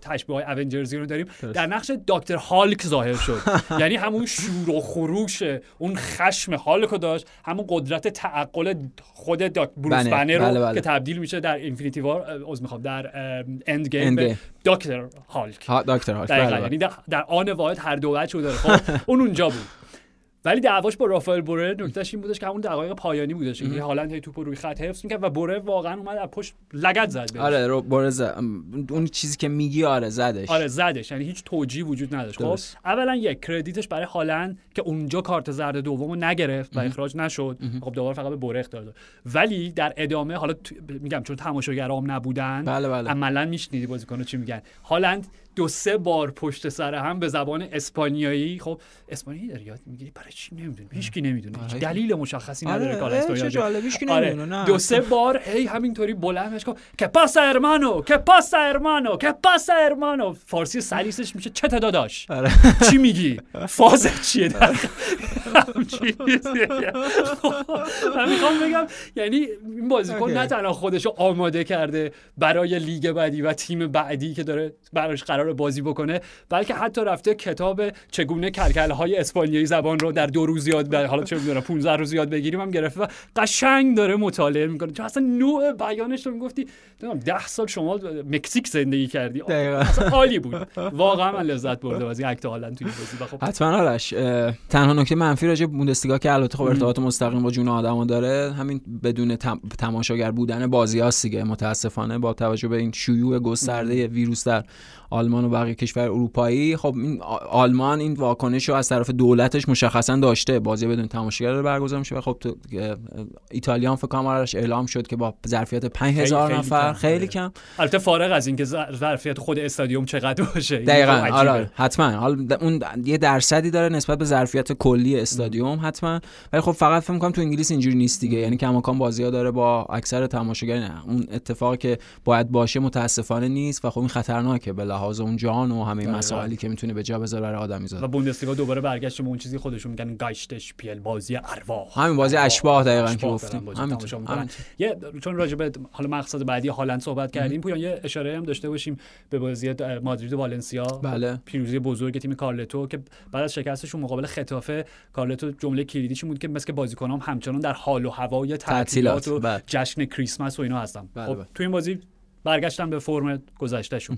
تشبیه های اونجرزی رو داریم در نقش دکتر هالک ظاهر شد یعنی همون شور و خروش اون خشم هالک رو داشت همون قدرت تعقل خود داک بروس بنر. بنر رو بله، بله. که تبدیل میشه در اینفینیتی وار عذر می‌خوام در اند گیم. دکتر هالک ها دکتر بله، بله. یعنی در, آن واحد هر دو رو داره خب اون اونجا بود ولی دعواش با رافائل بوره نکتهش این بودش که همون دقایق پایانی بودش که هالند هی توپ رو روی خط حفظ می‌کرد و بوره واقعا اومد از پشت لگد زد بهش. آره رو برز اون چیزی که میگی آره زدش. آره زدش. یعنی هیچ توجیه وجود نداشت. خب. اولا یک کردیتش برای هالند که اونجا کارت زرد دومو نگرفت و اخراج نشد. خب دوباره فقط به بوره اختار داد. ولی در ادامه حالا تو- میگم چون تماشاگرام نبودن بله بله. عملا میشنیدی بازیکن‌ها چی میگن. هالند دو سه بار پشت سر هم به زبان اسپانیایی. خب اسپانیایی داری یاد می‌گیری؟ برای چی نمی‌دونی؟ هیچ کی نمی‌دونه. هیچ دلیل مشخصی نداره آره چه اسپانیایی. جالب هیچ کی آره. نمی‌دونه نه. دو سه بار هی همینطوری بلندش کن. که پاسا ارمانو که پاسا ارمانو که پاسا ارمانو. فارسی سلیسش میشه. چه داداش آره. چی میگی؟ فازت چیه. من می‌خوام بگم یعنی این بازیکن. نه تنها خودشو آماده کرده برای لیگ بعدی و تیم بعدی که داره براش قرار بازی بکنه بلکه حتی رفته کتاب چگونه کلکل های اسپانیایی زبان رو در دو روز یاد بگیری حالا چه می‌دونم 15 روز یاد بگیریم هم گرفته و قشنگ داره مطالعه می‌کنه. چون اصلا نوع بیانش رو می‌گفتی نمی‌دونم 10 سال شما مکزیک زندگی کردی. اصلا عالی بود. واقعا من لذت برده از این اکت هالند توی بازی. و خب حتما آرش تنها نکته منفی راجع بوندسلیگا که البته خب ارتباط مستقیم با جون آدما داره همین بدون تم- تماشاگر بودن بازی دیگه. متاسفانه با توجه به این شیوع گسترده ویروس در آلمان و بقیه کشور اروپایی. خب این آلمان این واکنش رو از طرف دولتش مشخصا داشته. بازی بدون تماشاگر داره برگزار میشه و خب تو ایتالیا هم فکر کنم آرش اعلام شد که با ظرفیت 5000 خیلی نفر. خیلی آره. کم. البته فارغ از اینکه ظر- ظرفیت خود استادیوم چقدر باشه. دقیقا. خب. آره. حتما. حالا اون یه درصدی داره نسبت به ظرفیت کلی استادیوم حتما. ولی خب فقط فکر می‌کنم تو انگلیس اینجوری نیست دیگه. یعنی کماکان بازی ها داره با اکثر تماشاگر نه. اون اتفاقی که باید باشه متاسفانه نیست و خب این خطرناکه به لحاظ اون جان و همه دقیقاً. مسائلی که می‌تونه به جا بذاره برای آدمی و بوندسلیگا دوباره برگشت به اون چیزی خودشون میگن گایشتش پیل بازی ارواح همین بازی. اشباح دقیقاً که گفتیم. همینطور. یه چون راجع به حالا مقصد بعدی هالند صحبت کردیم پویان یه اشاره هم داشته باشیم به بازی مادرید و والنسیا بله. پیروزی بزرگ تیم کارلتو که بعد از شکستشون مقابل خطافه کارلتو جمله کلیدیش بود که مثل بازیکنام همچنان در حال و هوای تعطیلات تعطیلات. و بله. جشن کریسمس و اینا هستن بله، خب بله. تو این بازی برگشتن به فرم گذشتهشون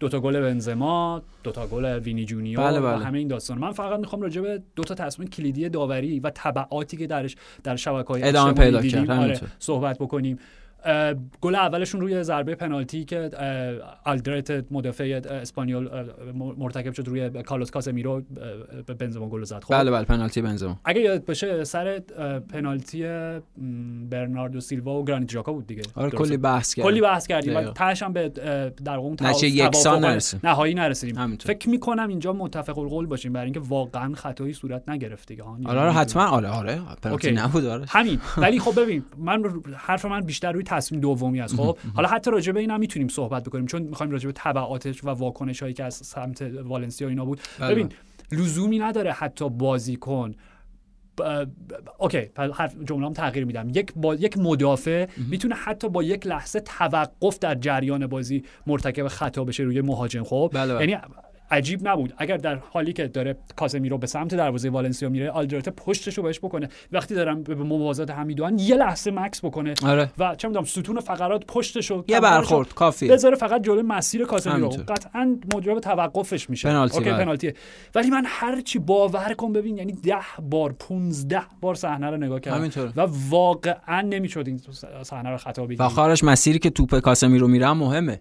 دوتا گل بنزما دوتا گل وینی جونیور بله، و بله. همه این داستان من فقط می‌خوام راجع به دو تا تصمیم کلیدی داوری و تبعاتی که درش در شبکه‌های ادامه اجتماعی پیدا کرد، آره. صحبت بکنیم گل اولشون روی ضربه پنالتی که آلدرت مدافع اسپانیول مرتکب شد روی کارلوس کاسمیرو به بنزما گل زد. خب بله بله پنالتی بنزما. اگه یاد باشه سر پنالتی برناردو سیلوا و گرانیت ژاکا بود دیگه. آره؟ کلی بحث کرد کلی بحث کردیم. و دقیقا. تهش هم به در توافق یکسان نرسیم. نهایی نرسیدیم. همینطور. فکر می‌کنم اینجا متفق القول باشیم برای اینکه واقعا خطایی صورت نگرفت دیگه. آره آره حتما. آره آره پنالتی اوکی. نبود آره. همین. ولی خب ببین من حرف من بیشتر روی تصمیم دومی است. خب حالا حتی راجع به این هم می‌تونیم صحبت بکنیم چون می‌خوایم راجع به تبعاتش و واکنش هایی که از سمت والنسیا اینا بود. بله. ببین لزومی نداره حتی بازیکن اوکی پس حرف جمله‌ام تغییر میدم. یک با یک مدافع می‌تونه حتی با یک لحظه توقف در جریان بازی مرتکب خطا بشه روی مهاجم خب؟ بله، بله. یعنی عجیب نبود. اگر در حالی که داره کاسمیرو به سمت دروازه والنسیا میره آلدرت پشتش رو بهش بکنه. وقتی دارم به موازات هم می‌دونن یه لحظه مکس بکنه. آره. و چه می‌دونم ستون فقرات پشتش رو یه برخورد کافیه. بذاره فقط جلوی مسیر کاسمیرو همینطور. قطعا موجب توقفش میشه. پنالتی، اوکی بله. پنالتیه. ولی من هر چی باور کن ببین یعنی ده بار 15 بار صحنه رو نگاه کردم. و واقعا نمی‌شد این صحنه رو خطا بگیری و خارش مسیری که توپ کاسمی رو میره هم مهمه.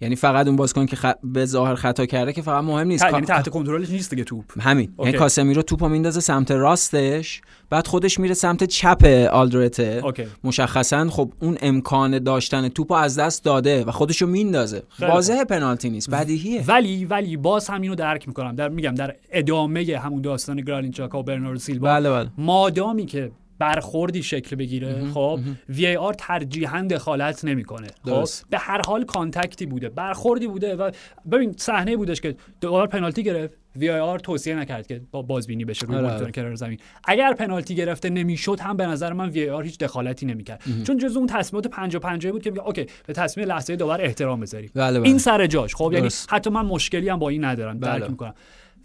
یعنی فقط اون بازیکن که خ... به ظاهر خطا کرده که فقط مهم نیست. ت- یعنی تحت کنترلش نیست دیگه توپ. همین. اوکی. یعنی کاسمیرو توپو میندازه سمت راستش بعد خودش میره سمت چپ آلدرته. اوکی. مشخصا خب اون امکان داشتن توپو از دست داده و خودشو میندازه. واضحه پنالتی نیست بدیهیه. ولی ولی باز همینو درک می‌کنم. در میگم در ادامه همون داستان گرانیت چاکا و برناردو سیلوا بله بله. مادامی که برخوردی شکل بگیره خب؟ VAR ترجیحاً دخالت نمی‌کنه. خب. به هر حال contact ی بوده برخوردی بوده و ببین صحنه بودش که دوبار پنالتی گرفت. VAR توصیه نکرد که با بازبینی بشه روی آره، مانیتور آره. کنار زمین. اگر پنالتی گرفته نمی‌شد هم به نظر من VAR هیچ دخالتی نمی‌کرد. چون جزو اون تصمیمات 50 50 بود که میگه اوکی به تصمیم لحظه داور احترام بذاریم. بله، بله. این سر جاش خب؟ یعنی. حتی من مشکلی هم با این ندارم درک بله. می‌کنم.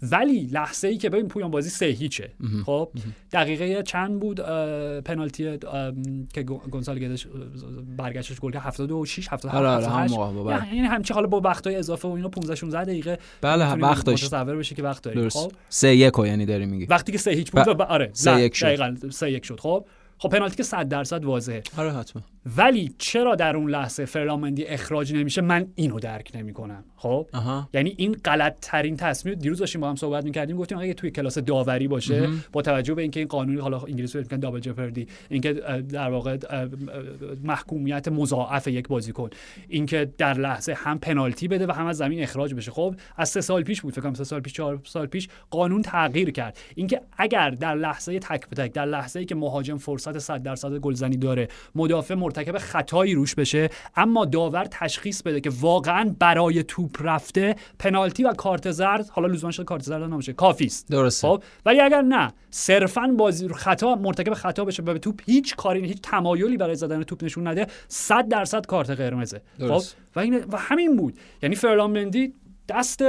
ولی لحظه ای که ببین پویان بازی سه هیچه. خب؟ دقیقه چند بود؟ پنالتی که گو- گونسالگدش اه، برگشتش گل کرد. 76 77 آره، آره، 78 بله. یعنی همچی حالا با وقتای اضافه و اینا 15 16 دقیقه بله، وقت داشت. متصور بشه که وقت داریم درست. خب؟ سه یک یعنی داری میگی. وقتی که سه هیچ بود آره. سه یک شد. دقیقاً سه یک شد. خب؟ خب پنالتی که 100 درصد واضحه. آره حتما. ولی چرا در اون لحظه فرلامندی اخراج نمیشه؟ من اینو درک نمی‌کنم. خب. یعنی این غلط ترین تصمیم دیروز داشتیم با هم صحبت می‌کردیم گفتیم اگه توی کلاس داوری باشه با توجه به اینکه این قانونی حالا انگلیسی میگن دابل جپردی اینکه در واقع محکومیت مضاعف یک بازیکن اینکه در لحظه هم پنالتی بده و هم از زمین اخراج بشه. خب؟ از سه سال پیش بود فکر کنم سه سال پیش چهار سال پیش قانون تغییر کرد. اینکه اگر در لحظه تک به تک در لحظه ای که مهاجم فرصت 100 درصد گلزنی داره مدافع مرتکب خطایی روش بشه اما داور تشخیص بده که واقعا برای توپ رفته پنالتی و کارت زرد حالا لزوما شده کارت زرد نمیشه کافی است. درسته. خب ولی اگر نه صرفا بازی خطا مرتکب خطا بشه و به توپ هیچ کاری هیچ تمایلی برای زدن توپ نشون نده 100 درصد کارت قرمزه. خب. و این و همین بود. یعنی فرلان مندی دست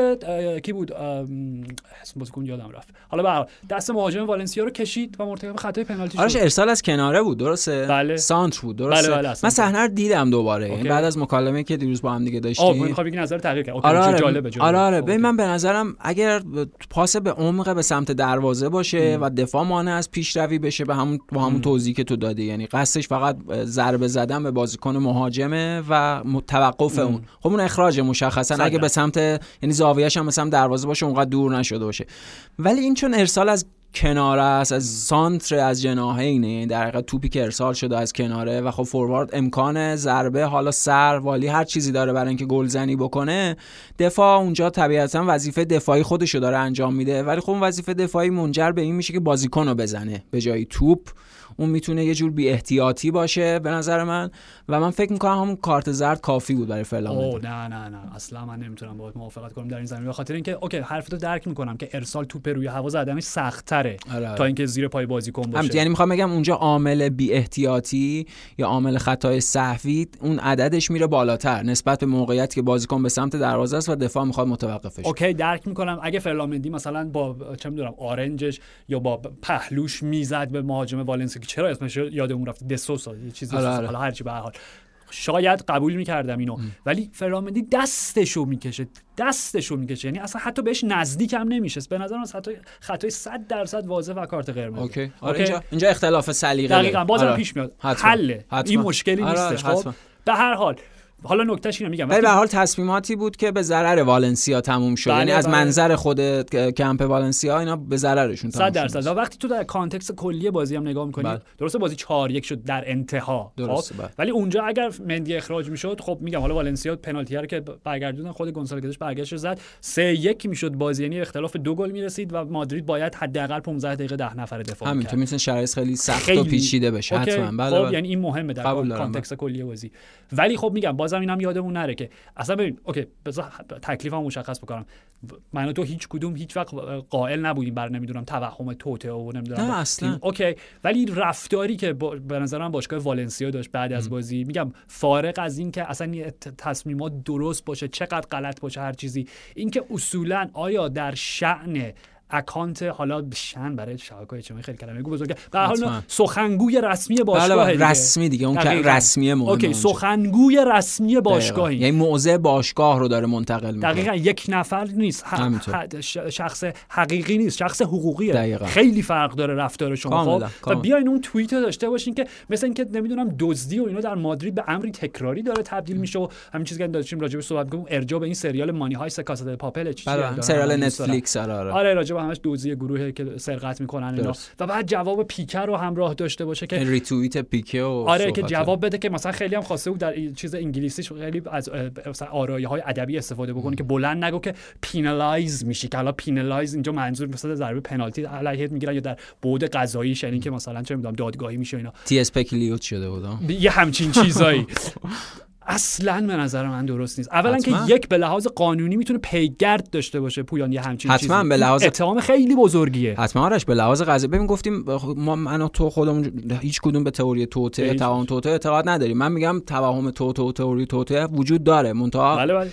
کی بود؟ ام، اسم بازیکن یادم رفت. حالا به دست مهاجم والنسیا رو کشید و مرتکب خطای پنالتی آرش شد. ارسال از کناره بود درسته؟ بله. سانتر بود درسته؟ بله، بله،. من صحنه رو دیدم دوباره یعنی اوکی. بعد از مکالمه که دیروز با هم دیگه آه داشتیم می‌خوام بگی نظر تغییر کرد. آره آره جالبه جالبه. آره آره. ببین من به نظرم اگر پاس به عمق به سمت دروازه باشه و دفاع مانع از پیشروی بشه به همون با همون توضیحی که تو دادی. یعنی قصدش فقط ضربه زدن به بازیکن مهاجمه و توقف اون. خب اون اخراج مشخصا. اگه به. سمت یعنی زاویه‌اش هم سمت دروازه باشه اونقدر دور نشده باشه. ولی این چون ارسال از کناره است از سانتر از جناحینه یعنی در حقیقت توپی که ارسال شده از کناره و خب فوروارد امکان ضربه حالا سر والی هر چیزی داره برای اینکه گلزنی بکنه دفاع اونجا طبیعتا وظیفه دفاعی خودشو داره انجام میده. ولی خب وظیفه دفاعی منجر به این میشه که بازیکن رو بزنه به جای توپ. اون می‌تونه یه جور بی احتیاطی باشه به نظر من. و من فکر می‌کنم همون کارت زرد کافی بود برای فلان اوه نه نه نه. اصلا من نمی‌تونم باهات موافقت کنم در این زمینه به خاطر اینکه اوکی حرفتو درک می‌کنم که ارسال توپ روی هوا زدنش سخت تره آره، آره. تا اینکه زیر پای بازیکن باشه. یعنی می‌خوام بگم اونجا عامل بی احتیاطی یا عامل خطای سهوی اون عددش میره بالاتر نسبت به موقعیتی که بازیکن به سمت دروازه است و دفاع می‌خواد متوقفش. اوکی درک می‌کنم. اگه فرلان مندی مثلا با چه می‌دونم آرنجش یا با پهلوش می‌زد به مهاجم والنسیا که چرا اسمش یادمون رفت؟ د سوسا یه چیزی آره، حالا آره. هر چی به هر حال. شاید قبول می‌کردم اینو. ولی فرلان مندی دستشو می‌کشه دستشو می‌کشه. یعنی اصلا حتی بهش نزدیک هم نمیشه به نظر من خطای خطای 100 درصد واضح و کارت قرمز اوکی. آره اینجا اینجا اختلاف سلیقه دقیقاً بازم آره. پیش میاد. حتما. حله. حتما. این مشکلی آره، نیستش. خب؟ به هر حال حالا نکتهش اینو میگم ولی به حال تصمیماتی بود که به ضرر والنسیا تموم شد بله، یعنی از بله. منظر خود کمپ والنسیا اینا به ضررشون تموم 100 شد درصد وقتی تو در context کلی بازی هم نگاه می‌کنی بله. درسته بازی 4 1 شد در انتها درسته، خب؟ بله. ولی اونجا اگر مندی اخراج می‌شد خب میگم حالا والنسیا پنالتی رو که برگردوندن خود گونسالو گدش برگشت زد 3 1 می‌شد بازی یعنی اختلاف دو گل می‌رسید و مادرید باید حداقل 15 دقیقه 10 نفر دفاع همین. که می‌تونه شرایط خیلی سخت و. پیچیده بشه حتما بله, خب بله. یعنی این مهمه در context کلی بازی ولی خب میگم بازم اینم یادمون نره که اصلا ببین اوکی بذار تکلیفم مشخص بکنم. من و تو هیچ کدوم هیچ وقت قائل نبودیم بر نمی‌دونم توهم توطئه و نمی‌دونم نه، اصلا. اوکی. ولی رفتاری که با- به نظر من باشگاه والنسیا داشت بعد از بازی میگم فارغ از این که اصلا تصمیمات درست باشه چقدر غلط باشه هر چیزی اینکه اصولا آیا در شأن اکانت حالا شن برای شبکه‌های اجتماعی خیلی کلمه بزرگه به هر حال. سخنگوی رسمی باشگاه بله بله دیگه. رسمی دیگه اون که دقیقاً. رسمی مهمه okay اونجا. سخنگوی رسمی باشگاه. یعنی موضع باشگاه رو داره منتقل می‌کنه دقیقا یک نفر نیست ح- شخص حقیقی نیست شخص حقوقیه دقیقاً. خیلی فرق داره رفتار شما خب و کاملا. بیاین اون توییت داشته باشین که مثل اینکه نمی‌دونم دزدی و اینا در مادرید یه امری تکراری داره تبدیل میشه و همین چیزی که داشتیم راجع به صحبت کنیم ارجاع به این سریال Money Heist، Casa de Papel چی بله. سریال نتفلیکس آره آره آره راجع همش دزدی گروهی که سرقت می‌کنن اینا. و بعد جواب پیکه رو همراه داشته باشه که ریتوییت پیکه و آره که. جواب بده که مثلا خیلی هم خواسته بود در چیز انگلیسیش خیلی از مثلا آرایه های ادبی استفاده بکنه که بلند نگو که penalize میشی که حالا penalize اینجا منظور مثلا ضربه پنالتی علیهت می‌گیرن یا در بعد قضایی یعنی که مثلا چه می‌دونم دادگاهی میشه اینا speculate شده بود. یه همچین چیزایی اصلا به نظر من درست نیست. اولا که حتما. یک به لحاظ قانونی می‌تونه پیگرد داشته باشه پویان یه همچین حتما چیزی به لحاظ- اتهام خیلی بزرگیه. حتما آرش به لحاظ قضیه ببین گفتیم ما من و تو خودمون هیچ کدوم به تئوری توته. توهم توته اعتقاد نداریم. من میگم توهم توته و تئوری توته وجود داره. منتها بله بله.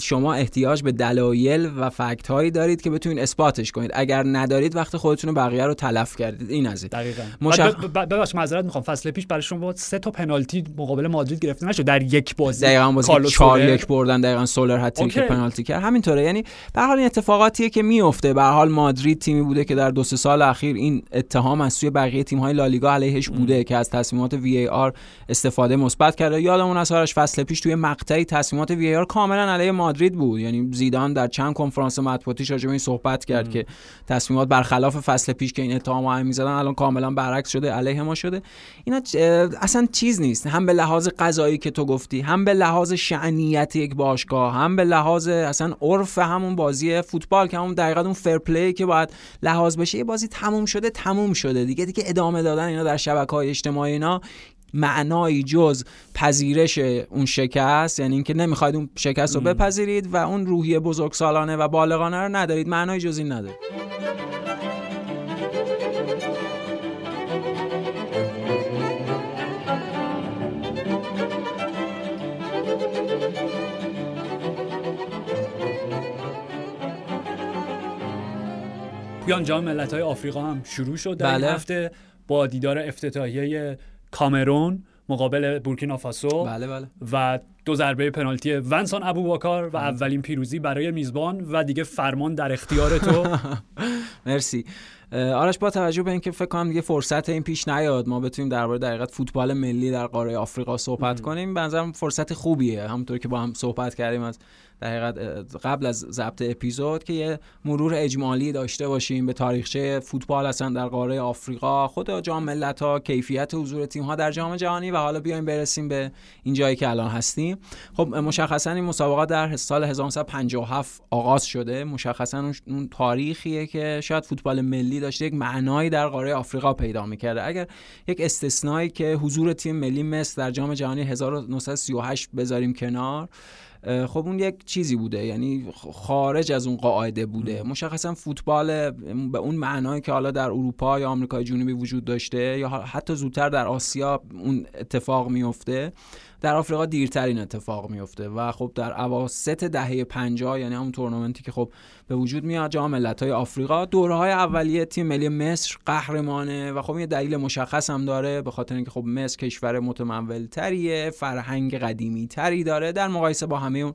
شما احتیاج به دلایل و فکت هایی دارید که بتونید اثباتش کنید. اگر ندارید وقت خودتون بقیه رو تلف کردید. این از این. دقیقاً. مشخ- ببخش معذرت می‌خوام. فصل پیش برای شما سه تا پنالتی مقابل مادرید گرفته نشد. در یک بازی دقیقاً بازی 4 1 بردن دقیقاً سولر هتریک که پنالتی کرد. همینطوره. یعنی به حال این اتفاقاتیه که میفته. به حال مادرید تیمی بوده که در دو سه سال اخیر این اتهام از سوی بقیه تیم های لالیگا علیهش بوده که از تصمیمات VAR استفاده مثبت کرده. یادمونه آرش فصل پیش توی مقطعی تصمیمات VAR کاملا علیه مادرید بود. یعنی زیدان در چند کنفرانس مطبوعاتی راجع به این صحبت کرد ام. که تصمیمات برخلاف فصل پیش که این اتهام هم می‌زدن الان کاملا برعکس شده علیه ما شده. اینا اصلا چیز نیست. هم به لحاظ قضایی که تو گفتی. هم به لحاظ شأنیت یک باشگاه هم به لحاظ اصلا عرف همون بازی فوتبال که همون دقیقا اون fair play ی که باید لحاظ بشه یه بازی تموم شده تموم شده. دیگه دیگه ادامه دادن اینا در شبکه های اجتماعی اینا معنایی جز پذیرش اون شکست یعنی اینکه نمی‌خواید اون شکست رو بپذیرید و اون روحیه بزرگسالانه و بالغانه رو ندارید. معنای جز این ندارید پویان جام ملت های آفریقا هم شروع شد در بله. این هفته با دیدار افتتاحیه کامرون مقابل بورکینافاسو بله بله. و دو ضربه پنالتی ونسان ابوبکر و اولین پیروزی برای میزبان و دیگه فرمان در اختیار تو مرسی آرش با توجه به اینکه فکر کنم دیگه فرصت این پیش نیاد ما بتونیم درباره دقیقت فوتبال ملی در قاره آفریقا صحبت کنیم. به فرصت خوبیه. همونطور که با هم صحبت کردیم از در قبل از ضبط اپیزود که یه مرور اجمالی داشته باشیم به تاریخچه فوتبال اصلا در قاره آفریقا. خود جام ملت ها کیفیت حضور تیم ها در جام جهانی و حالا بیایم برسیم به این جایی که الان هستیم. خب مشخصا این مسابقات در سال 1957 آغاز شده. مشخصا اون تاریخیه که شاید فوتبال ملی داشته یک معنایی در قاره آفریقا پیدا می‌کرده. اگر یک استثنایی که حضور تیم ملی مصر در جام جهانی 1938 بذاریم کنار خب اون یک چیزی بوده. یعنی خارج از اون قاعده بوده. مشخصا فوتبال به اون معنایی که حالا در اروپا یا آمریکای جنوبی وجود داشته یا حتی زودتر در آسیا اون اتفاق میفته در آفریقا دیرتر این اتفاق میفته و خب در اواسط دهه 50 یعنی همون تورنمنتی که خب به وجود میاد جام ملت‌های آفریقا دوره های اولیه تیم ملی مصر قهرمانه و خب یه دلیل مشخص هم داره به خاطر اینکه خب مصر کشور متمول تریه فرهنگ قدیمی تری داره در مقایسه با همه اون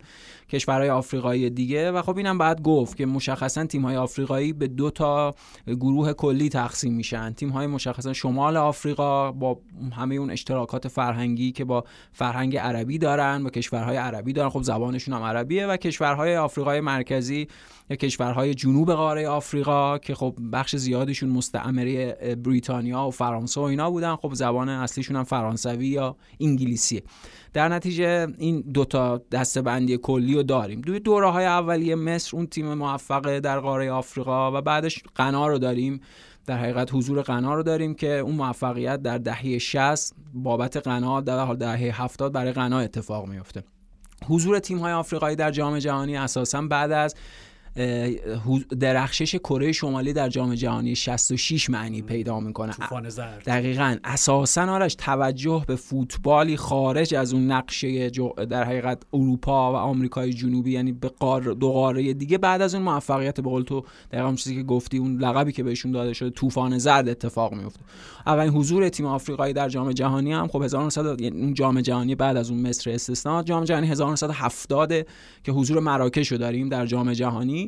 کشورهای آفریقایی دیگه و خب اینم بعد گفت که مشخصا تیم های آفریقایی به دو تا گروه کلی تقسیم میشن. تیم های مشخصا شمال آفریقا با همه اون اشتراکات فرهنگی که با فرهنگ عربی دارن با کشورهای عربی دارن. خب زبانشون هم عربیه و کشورهای آفریقای مرکزی یا کشورهای جنوب قاره آفریقا که خب بخش زیادشون مستعمره بریتانیا و فرانسه و اینا بودن. خب زبان اصلیشون هم فرانسوی یا انگلیسیه. در نتیجه این دوتا دسته بندی کلی رو داریم. دوی دوره های اولیه مصر اون تیم موفق در قاره آفریقا و بعدش قنا رو داریم. در حقیقت حضور قنا رو داریم که اون موفقیت در دهه 60 بابت قنا در حال دهه 70 برای قنا اتفاق میفته حضور تیم های آفریقایی در جام جهانی اساسا بعد از درخشش کره شمالی در جام جهانی 66 معنی پیدا می‌کنه. زرد. دقیقا. اساسا آرش توجه به فوتبالی خارج از اون نقشه در حقیقت اروپا و آمریکای جنوبی یعنی به قار دو قاره دیگه بعد از اون موفقیت به قول تو دقیقا چیزی که گفتی اون لقبی که بهشون داده شده طوفان زرد اتفاق میفته اولین حضور تیم آفریقایی در جام جهانی هم خب 1900 یعنی اون جام جهانی بعد از اون مصر استثنا جام جهانی 1970 که حضور مراکش رو داریم در جام جهانی.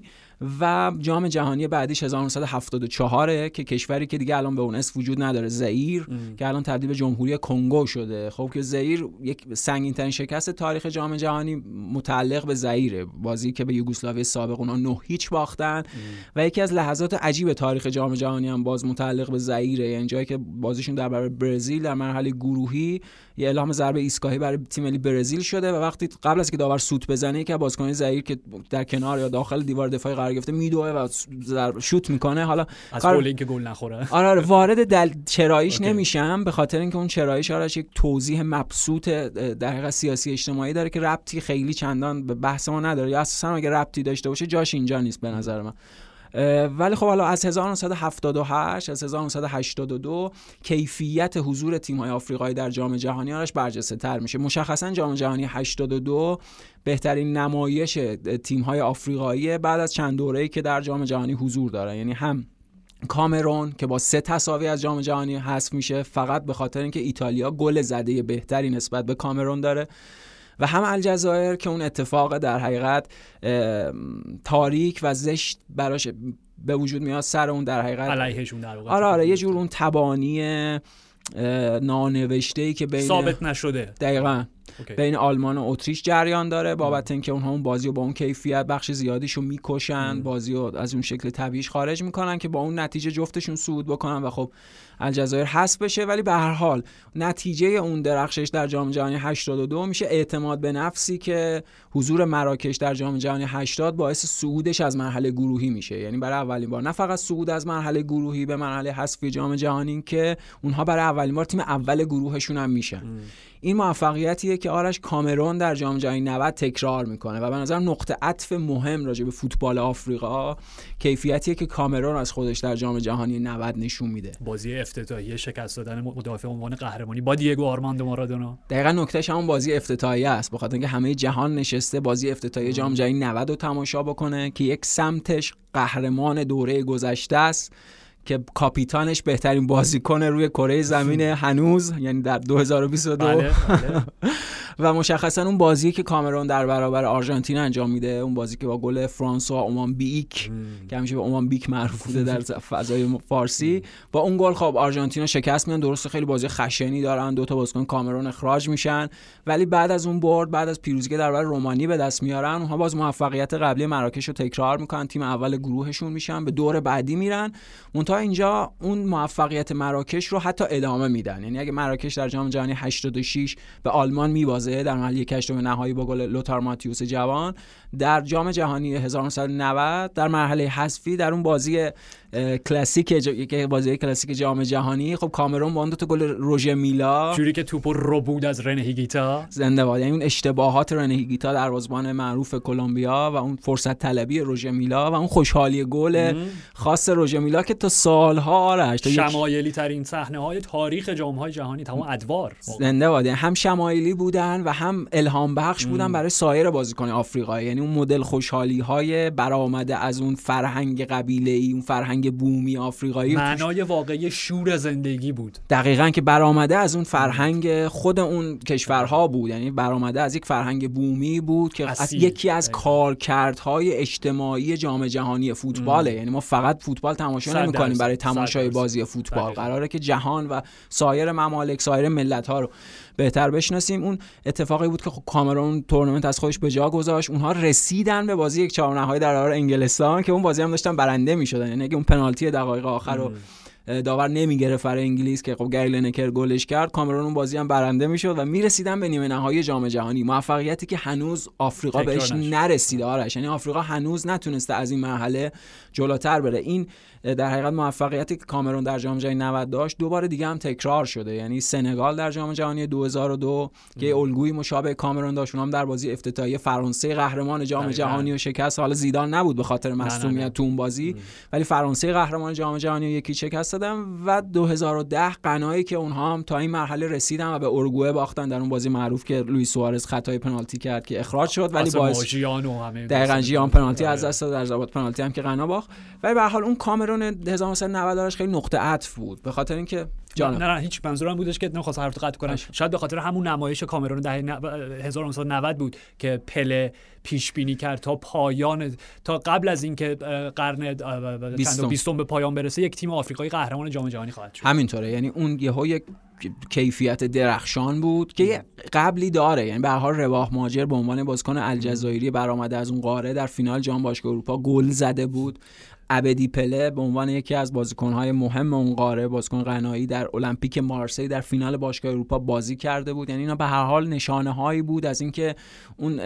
و جام جهانی بعدیش 1974 که کشوری که دیگه الان به اون اسم وجود نداره زئیر که الان تبدیل به جمهوری کنگو شده. خب که زئیر یک سنگین ترین شکست تاریخ جام جهانی متعلق به زئیره. بازی که به یوگسلاوی سابق اونا نه هیچ باختن. و یکی از لحظات عجیب تاریخ جام جهانی هم باز متعلق به زئیره. یعنی جایی که بازیشون در برابر برزیل در مرحله گروهی یه اعلام ضربه ایستگاهی برای تیم ملی برزیل شده و وقتی قبل از که داور سوت بزنه که بازیکن زئیر که در کنار یا داخل دیوار دفاعی قرار گرفته میدوه و شوت می‌کنه. حالا از قول اینکه گل نخوره. آره, آره وارد دل چراییش نمیشم به خاطر اینکه اون چراییش آرش یک توضیح مبسوط در سیاسی اجتماعی داره که ربطی خیلی چندان به بحث ما نداره. یا اساسا اگه ربطی داشته باشه جاش اینجا نیست به نظر من. ولی خب حالا از 1978 از 1982 کیفیت حضور تیم های آفریقایی در جام جهانی آرش برجسته تر میشه. مشخصا جام جهانی 82 بهترین نمایش تیم های آفریقایی بعد از چند دوره‌ای که در جام جهانی حضور دارن یعنی هم کامرون که با سه تساوی از جام جهانی حذف میشه فقط به خاطر اینکه ایتالیا گل زده بهتری نسبت به کامرون داره. و هم الجزایر که اون اتفاق در حقیقت تاریک و زشت براش به وجود میاد سر اون در حقیقت علیهشون در آره آره یه جور اون تبانی نانوشته ای که بین ثابت نشده. دقیقا. بین آلمان و اتریش جریان داره بابت اینکه اونها اون بازی رو با اون کیفیت بخش زیادیشو می‌کشن بازی رو از اون شکل طبیعیش خارج می‌کنن که با اون نتیجه جفتشون صعود بکنن و خب الجزایر حذف بشه. ولی به هر حال نتیجه اون درخشش در جام جهانی 82 میشه. اعتماد به نفسی که حضور مراکش در جام جهانی 80 باعث صعودش از مرحله گروهی میشه. یعنی برای اولین بار نه فقط صعود از مرحله گروهی به مرحله حذفی جام جهانی که اونها برای اولین بار تیم اول گروهشون هم میشن. این موفقیتیه که آرش کامرون در جام جهانی 90 تکرار می‌کنه و به نظر نقطه عطف مهم راجع به فوتبال آفریقا کیفیتیه که کامرون از خودش در جام جهانی 90 نشون میده. بازی افتتاحیه شکست دادن مدافع عنوان قهرمانی با دیگو آرماندو مارادونا. دقیقا نکتهش همون بازی افتتاحیه است. بخاطر اینکه همه جهان نشسته بازی افتتاحیه جام جهانی 90 رو تماشا بکنه که یک سمتش قهرمان دوره گذشته است. که کاپیتانش بهترین بازیکن روی کره زمین هنوز یعنی در 2022 بله، بله. و مشخصا اون بازی که کامرون در برابر آرژانتین انجام میده اون بازی که با گل فرانسوا اومان بیک که همیشه به اومان بیک معروف بوده در فضای فارسی. با اون گل خب آرژانتینا شکست میدن درسته خیلی بازی خشنی دارن دو تا بازیکن کامرون اخراج میشن ولی بعد از اون برد بعد از پیروزی در برابر رومانی به دست میارن اونها باز موفقیت قبلی مراکش رو تکرار می‌کنن تیم اول گروهشون میشن به دور بعدی میرن. تا اینجا اون موفقیت مراکش رو حتی ادامه میدن. یعنی اگه مراکش در جام جهانی 86 به آلمان میبازه در محل یک هشتم نهایی با گل لوتار ماتیوس جوان در جام جهانی 1990 در مرحله حذفی در اون بازی کلاسیک که بازی کلاسیک جام جهانی. خب کامرون با اون تا گل روژه میلا. جوری که توپ رو بود از رنه هیگیتا زنده باد. یعنی اون اشتباهات رنه هیگیتا دروازه‌بان معروف کلمبیا و اون فرصت طلبی روژه میلا و اون خوشحالی گل خاص روژه میلا که تا سالها آرش شمایلی ترین صحنه های تاریخ جام های جهانی تمام ادوار. زنده باد. یعنی هم شمایلی بودن و هم الهام بخش بودن برای سایر بازیکن آفریقایی. یعنی اون مدل خوشحالی های برآمده از اون فرهنگ قبیله ای اون فرهنگ بومی آفریقایی معنای واقعی شور زندگی بود. دقیقا که برآمده از اون فرهنگ خود اون کشورها بود. یعنی برآمده از یک فرهنگ بومی بود که از یکی از کارکردهای اجتماعی جام جهانی فوتباله. یعنی ما فقط فوتبال تماشا نمی‌کنیم برای تماشای بازی فوتبال. قراره که جهان و سایر ممالک سایر ملت ها رو بهتر بشناسیم. اون اتفاقی بود که خب کامرون تورنمنت از خودش به جا گذاشت. اونها رسیدن به بازی یک چهار نهایی در برابر انگلستان که اون بازی هم داشتن برنده می‌شدن. یعنی اگه اون پنالتی دقایق آخر رو داور نمیگره برای انگلیس که خب گری نکر گلش کرد کامرون اون بازی هم برنده می‌شد و می‌رسیدن به نیمه نهایی جام جهانی. موفقیتی که هنوز آفریقا بهش نرسیده آرش یعنی آفریقا هنوز نتونسته از این مرحله جلوتر بره. این در حقیقت موفقیتی که کامرون در جام جهانی 90 داشت دوباره دیگه هم تکرار شده. یعنی سنگال در جام جهانی 2002 که الگوی مشابه کامرون داشت هم در بازی افتتاحیه فرانسه قهرمان جام جهانی و شکست. حالا زیدان نبود به خاطر مصونیت تو اون بازی ولی فرانسه قهرمان جام جهانی یکی شکست دادن و 2010 قنایی که اونها هم تا این مرحله رسیدن و به اورگوئه باختن در اون بازی معروف که لوئیس سوارز خطای پنالتی کرد که اخراج شد ولی باز دقیقاً ژیان پنالتی از دست داد در ضربات پنالتی هم که غنا باخت. ولی به حال اون کامرون 1990 داشت خیلی نقطه عطف بود. به خاطر اینکه جانم. نه نه هیچ منظورم بودش که نمی‌خواست حرف قطع کنم شاید به خاطر همون نمایش کامرون دهه 1990 بود که پله پیش بینی کرد تا پایان تا قبل از اینکه قرن 20 به پایان برسه یک تیم آفریقایی قهرمان جام جهانی خواهد شد. همینطوره. یعنی اون یهو یک کیفیت درخشان بود که قبلی داره. یعنی به حال رواه ماجر به عنوان بازیکن الجزایری برآمده از اون قاره در فینال جام باشگاه اروپا گل زده بود. ابدی پله به عنوان یکی از بازیکنهای مهم اون قاره بازیکن غنایی در المپیک مارسی در فینال باشگاه اروپا بازی کرده بود. یعنی اینا به هر حال نشانه هایی بود از اینکه اون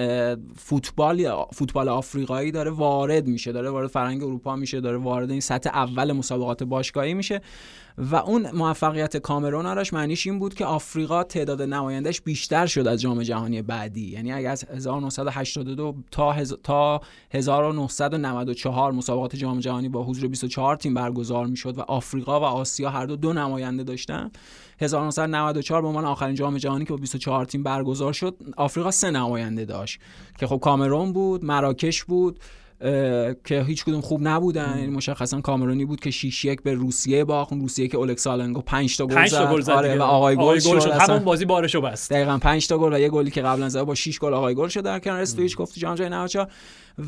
فوتبال فوتبال آفریقایی داره وارد میشه داره وارد فرهنگ اروپا میشه داره وارد این سطح اول مسابقات باشگاهی میشه. و اون موفقیت کامرون آرش معنیش این بود که آفریقا تعداد نمایندش بیشتر شد از جام جهانی بعدی. یعنی اگر از 1982 تا هز... تا 1994 مسابقات جام جهانی با حضور 24 تیم برگزار می‌شد و آفریقا و آسیا هر دو دو نماینده داشتن 1994 به عنوان آخرین جام جهانی که با 24 تیم برگزار شد آفریقا سه نماینده داشت که خب کامرون بود مراکش بود که هیچ کدوم خوب نبودن. یعنی مشخصا کامرونی بود که 6 یک به روسیه باخت. روسیه که اولکسالنگو 5 تا گل زد. آره و آقای گل شد, شد. همون بازی بارشو بست. دقیقاً 5 تا گل و یه گلی که قبلا زد. با 6 گل آقای گل شد در کنار استویچ. گفت جام جهانی 94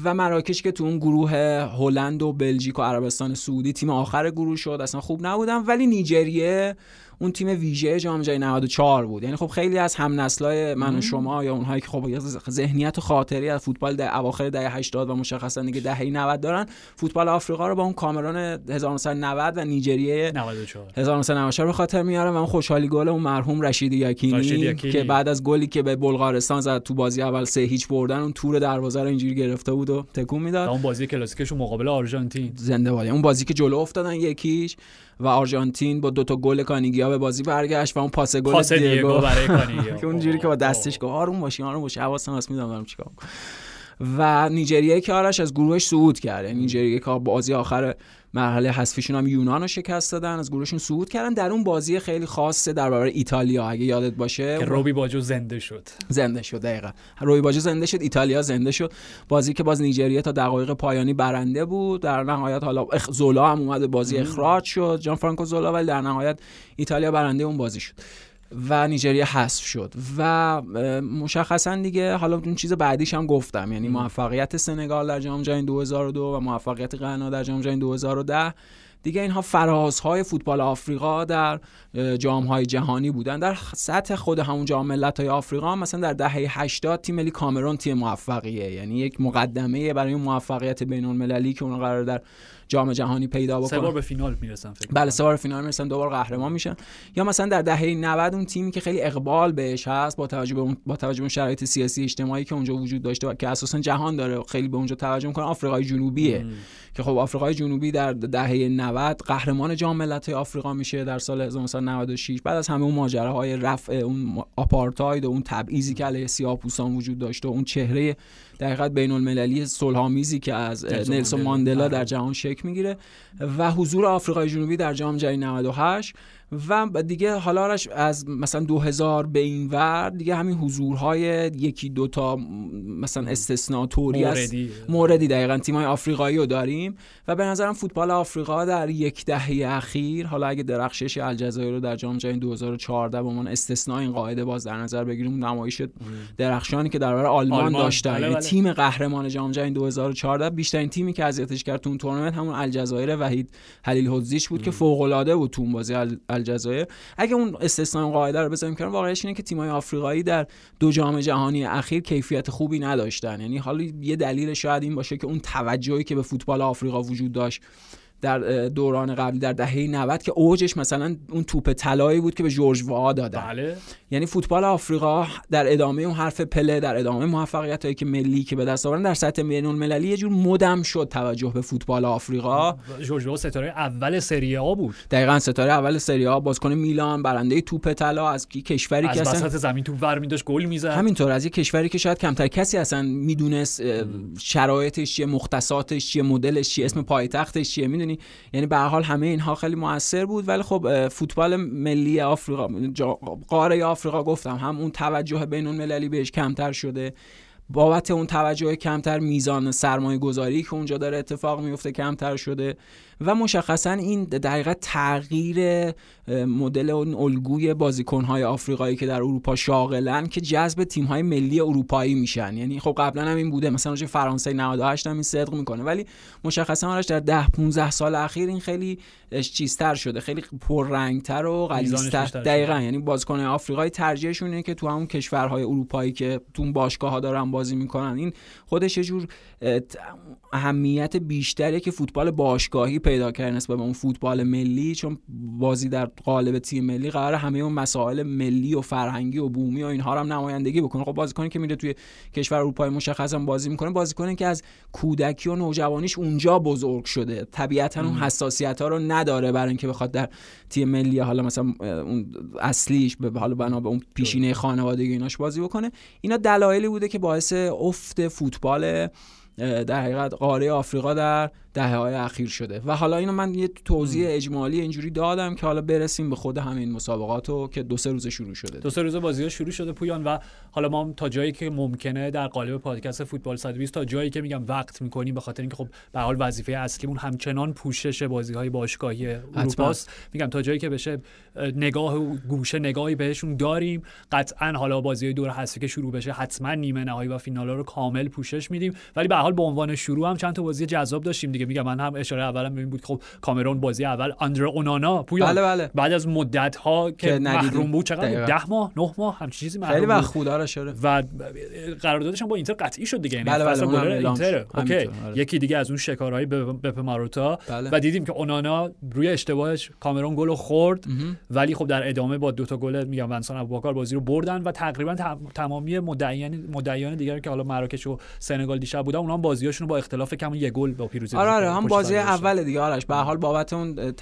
و مراکش که تو اون گروه هلند و بلژیک و عربستان سعودی تیم آخر گروه شد. اصلا خوب نبودن. ولی نیجریه اون تیم ویژه جام جهانی 94 بود. یعنی خب خیلی از هم نسلای من و شما یا اونهایی که خب ذهنیت و خاطری از فوتبال در اواخر دهه 80 و مشخصا دیگه دهه 90 دارن فوتبال آفریقا رو با اون کامرون 1990 و نیجریه 94 1994 به خاطر میارم و اون خوشحالی گل اون مرحوم رشید یاکینی, که بعد از گلی که به بلغارستان زد تو بازی اول سه هیچ بردن اون تور دروازه رو اینجوری گرفته بود و تکون می‌داد. اون بازی کلاسیکش مقابل آرژانتین. زنده باد. اون بازی که جلو افتادن یکیش. و آرژانتین با دو تا گل کانیگیا به بازی برگشت و اون پاس گل دیگو برای کانیگیا. که اونجوری که با دستش گفت آروم باشی آروم باشی حواسم هست می‌دونم دارم چیکار و نیجریه که آرش از گروهش صعود کرد یعنی نیجریه که بازی آخر مرحله حذفیشون هم یونان رو شکست دادن از گروهشون صعود کردن. در اون بازی خیلی خاصه در برابر ایتالیا اگه یادت باشه که روبی باجو زنده شد. زنده شد دقیقا. روبی باجو زنده شد ایتالیا زنده شد. بازی که باز نیجریه تا دقایق پایانی برنده بود. در نهایت حالا اخ... زولا هم اومد بازی اخراج شد. جان فرانکو زولا ولی در نهایت ایتالیا برنده اون بازی شد. و نیجریه حذف شد و مشخصا دیگه حالا اون چیز بعدیش هم گفتم. یعنی موفقیت سنگال در جام جهانی 2002 و موفقیت غنا در جام جهانی 2010 دیگه اینها فرازهای فوتبال آفریقا در های جهانی بودن. در سطح خود همون جام های آفریقا مثلا در دهه 80 تیم ملی کامرون تیم موفقیه. یعنی یک مقدمه برای موفقیت بین المللی که اون قرار در جام جهانی پیدا بکنن. سه بار به فینال می‌رسن فکر بله سه بار فینال می‌رسن دو بار قهرمان میشن. یا مثلا در دهه 90 اون تیمی که خیلی اقبال بهش هست با توجه به اون با توجه به شرایط سیاسی اجتماعی که اونجا وجود داشته و که اساسا جهان داره خیلی به اونجا توجه می‌کنه آفریقای جنوبیه. که خب آفریقای جنوبی در دهه 90 قهرمان جام ملت‌های آفریقا میشه در سال 1996 بعد از همه اون ماجراهای رفع اون آپارتاید و اون تبعیضی که علیه سیاه‌پوستان وجود داشته و اون چهره در بین المللی صلحآمیزی که از نلسون ماندلا در جهان شکل می‌گیره و حضور آفریقای جنوبی در جام جهانی 98 و دیگه حالا از مثلا 2000 به این ور دیگه همین حضورهای یکی دوتا مثلا استثناء توری موردی. موردی دقیقا تیمای آفریقایی رو داریم و به نظرم فوتبال آفریقا در یک دهه اخیر حالا اگه درخشش الجزایر رو در جام جهانی 2014 به عنوان استثناء این قاعده باز در نظر بگیریم نمایش درخشانی که در برابر آلمان, آلمان. داشتن. بله، یعنی بله. تیم قهرمان جام جهانی 2014 بیشترین تیمی که اذیتش کرد تو اون تورنمنت همون الجزایر وحید خلیل حدزیش بود که فوق العاده بود تو بازی. الجزایر اگه اون استثناء قاعده رو بذاریم کنار واقعیش اینه که تیم‌های آفریقایی در دو جام جهانی اخیر کیفیت خوبی نداشتن. یعنی حالا یه دلیل شاید این باشه که اون توجهی که به فوتبال آفریقا وجود داشت در دوران قبلی در دهه 90 که اوجش مثلا اون توپ طلایی بود که به جورج وا دادن. بله. یعنی فوتبال آفریقا در ادامه اون حرف پله در ادامه موفقیت هایی که ملی که به دست آوردن در سطح بین المللی یه جور مدم شد توجه به فوتبال آفریقا. جورج وا ستاره اول سری آ بود. دقیقا ستاره اول سری آ بازیکن میلان برنده توپ طلا از کشوری که از وسط زمین توپ ور داشت گل می‌زد. همینطور از یه کشوری که شاید کمتر کسی اصلا می‌دونست شرایطش چیه مختصاتش چیه مدلش چیه اسم پایتختش چیه می‌دونی یعنی به حال همه اینها خیلی موثر بود ولی خب فوتبال ملی آفریقا قاره آفریقا گفتم هم اون توجه بین المللی بهش کمتر شده. بابت اون توجه کمتر میزان سرمایه گذاری که اونجا داره اتفاق میفته کمتر شده. و مشخصا این دقیقا تغییر مدل اون الگوی بازیکنهای آفریقایی که در اروپا شاغلن که جذب تیمهای ملی اروپایی میشن. یعنی خب قبلا هم این بوده مثلا فرانسه 98 هم این صدق می‌کنه. ولی مشخصا آرش در 10 15 سال اخیر این خیلی چیزتر شده. خیلی پررنگتر و غلیظتر. دقیقا. یعنی بازیکن آفریقایی ترجیحشون اینه که تو همون کشورهای اروپایی که تو باشگاه ها دارن بازی می‌کنن. این خودش یه جور اهمیت بیشتری که فوتبال باشگاهی پیدا کرده نسبت به اون فوتبال ملی چون بازی در قالب تیم ملی قرار همه اون مسائل ملی و فرهنگی و بومی و اینها هم نمایندگی بکنه. خب بازیکنی که میره توی کشور اروپایی مشخصا بازی می‌کنه بازیکنی که از کودکی و نوجوانیش اونجا بزرگ شده. طبیعتا اون حساسیت ها رو نداره برای اینکه بخواد در تیم ملی حالا مثلا اون اصلیش به حالا بنا به اون پیشینه خانوادگی ایناش بازی بکنه. اینا دلایلی بوده که باعث افت فوتبال در حقیقت قاره آفریقا در دهه های اخیر شده. و حالا اینو من یه توضیح اجمالی اینجوری دادم که حالا برسیم به خود همین مسابقاتو که دو سه روز شروع شده. دو سه روز بازی ها شروع شده پویان و حالا ما تا جایی که ممکنه در قالب پادکست فوتبال 120 تا جایی که میگم وقت می‌کنیم به خاطر اینکه خب به حال وظیفه اصلیمون همچنان پوشش بازی های باشگاهی اروپاست. میگم تا جایی که بشه نگاه و گوشه نگاهی بهشون داریم. قطعا حالا بازی دور حذفی که شروع بشه حتما نیمه نهایی و فینال رو کامل پوشش میدیم. ولی به حال به عنوان شروع هم چند تا بازی جذاب داشتیم دیگه. میگم من هم اشاره اولم ببین بود خب کامرون بازی اول اندر اونانا پویا بله بله. بعد از مدت ها که, محروم بود چقدر؟ ده ماه نه ماه همچین چیزی محروم خیلی وقت خدا شده و قراردادش هم با اینتر قطعی شد دیگه یعنی بله بله اینتر. اوکی. آره. یکی دیگه از اون شکارهای به ماروتا بله. و دیدیم که اونانا روی اشتباهش کامرون گل خورد. ولی خب در ادامه با دو تا گل میگم ونسان ابوبکر بازی رو بردن و تقریبا تمامی مدعیان مدعیان دیگر که حالا مراکش و سنگال دیشب بودن اونها هم بازیاشون با اختلاف کم یه گل با پیروزی آره آره هم بازی اول دیگه. آرش به حال بابت اون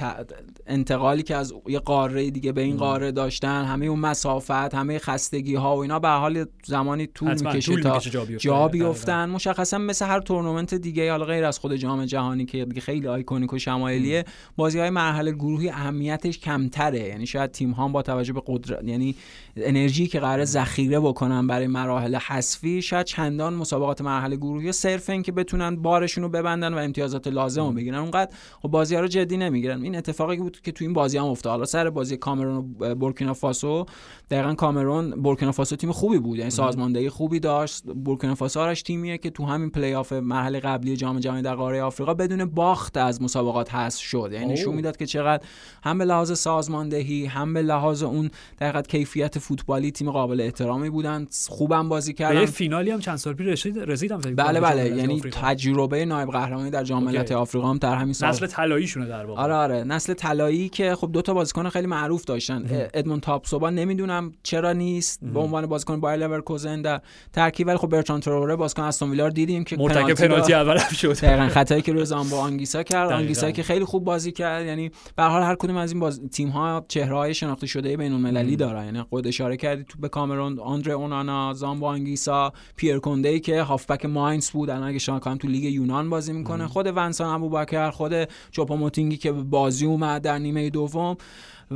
انتقالی که از یه قاره دیگه به این قاره داشتن همه اون مسافت همه خستگی ها و اینا به حال زمانی طول می‌کشه تا جا بیفتن. مشخصا مثل هر تورنمنت دیگه حالا غیر از خود جام جهانی که دیگه خیلی آیکونیک و شمایلیه بازی های مرحله گروهی اهمیتش کمتره. یعنی شاید تیم ها با توجه به قدرت یعنی انرژی که قرار ذخیره بکنن برای مراحل حذفی شاید چندان مسابقات مرحله گروهی صرف که بتونن بارشون رو ببندن و امتیازات لازم رو بگیرن. اونقدر خب بازی ها رو جدی نمی‌گیرن. این اتفاقی بود که تو این بازی هم افتاد. حالا سر بازی کامرون و بورکینا فاسو دقیقا کامرون بورکینا فاسو تیم خوبی بود. یعنی سازماندهی خوبی داشت. بورکینا فاسو آرش تیمیه که تو همین پلی آف مرحله قبلی جام جهانی در قاره آفریقا بدون باخت از مسابقات حذف شد. یعنی نشون می‌داد که چقدر هم به لحاظ سازماندهی هم به لحاظ اون دقیقاً کیفیت فوتبالی تیم قابل احترامی بودن. خوبم بازی کردن. به فینالی هم چند سال پیش رسید رسیدم بله بله. یعنی تجربه نایب قهرمانی در جام ملت‌های آفریقا هم در همین سال. نسل طلاییشونه در واقع. آره آره. نسل طلایی که خب دو تا بازیکن خیلی معروف داشتن. ادمون تاپسوبا نمی‌دونم چرا نیست. به عنوان بازیکن بایر لورکوزن در ترکیب ولی خب برتران تروره بازیکن استون ویلا دیدیم که مرتکب پنالتی اول شد. دقیقاً خطایی که روی زامبو آنگیسا کرد. آنگیسا که خیلی خوب بازی کرد. یعنی به حال هر کدوم از این باز... تیم ها چهره های شناخته شده بین المللی دارن. یعنی خود اشاره کردی تو به کامرون آندره اونانا زامبو آنگیسا پیر کونده که هافبک ماینز بود. الان اگه شما تو لیگ یونان بازی می‌کنه. خود ونسان ابوبکر خود چوپاموتینگی که بازی اومد در نیمه دوم.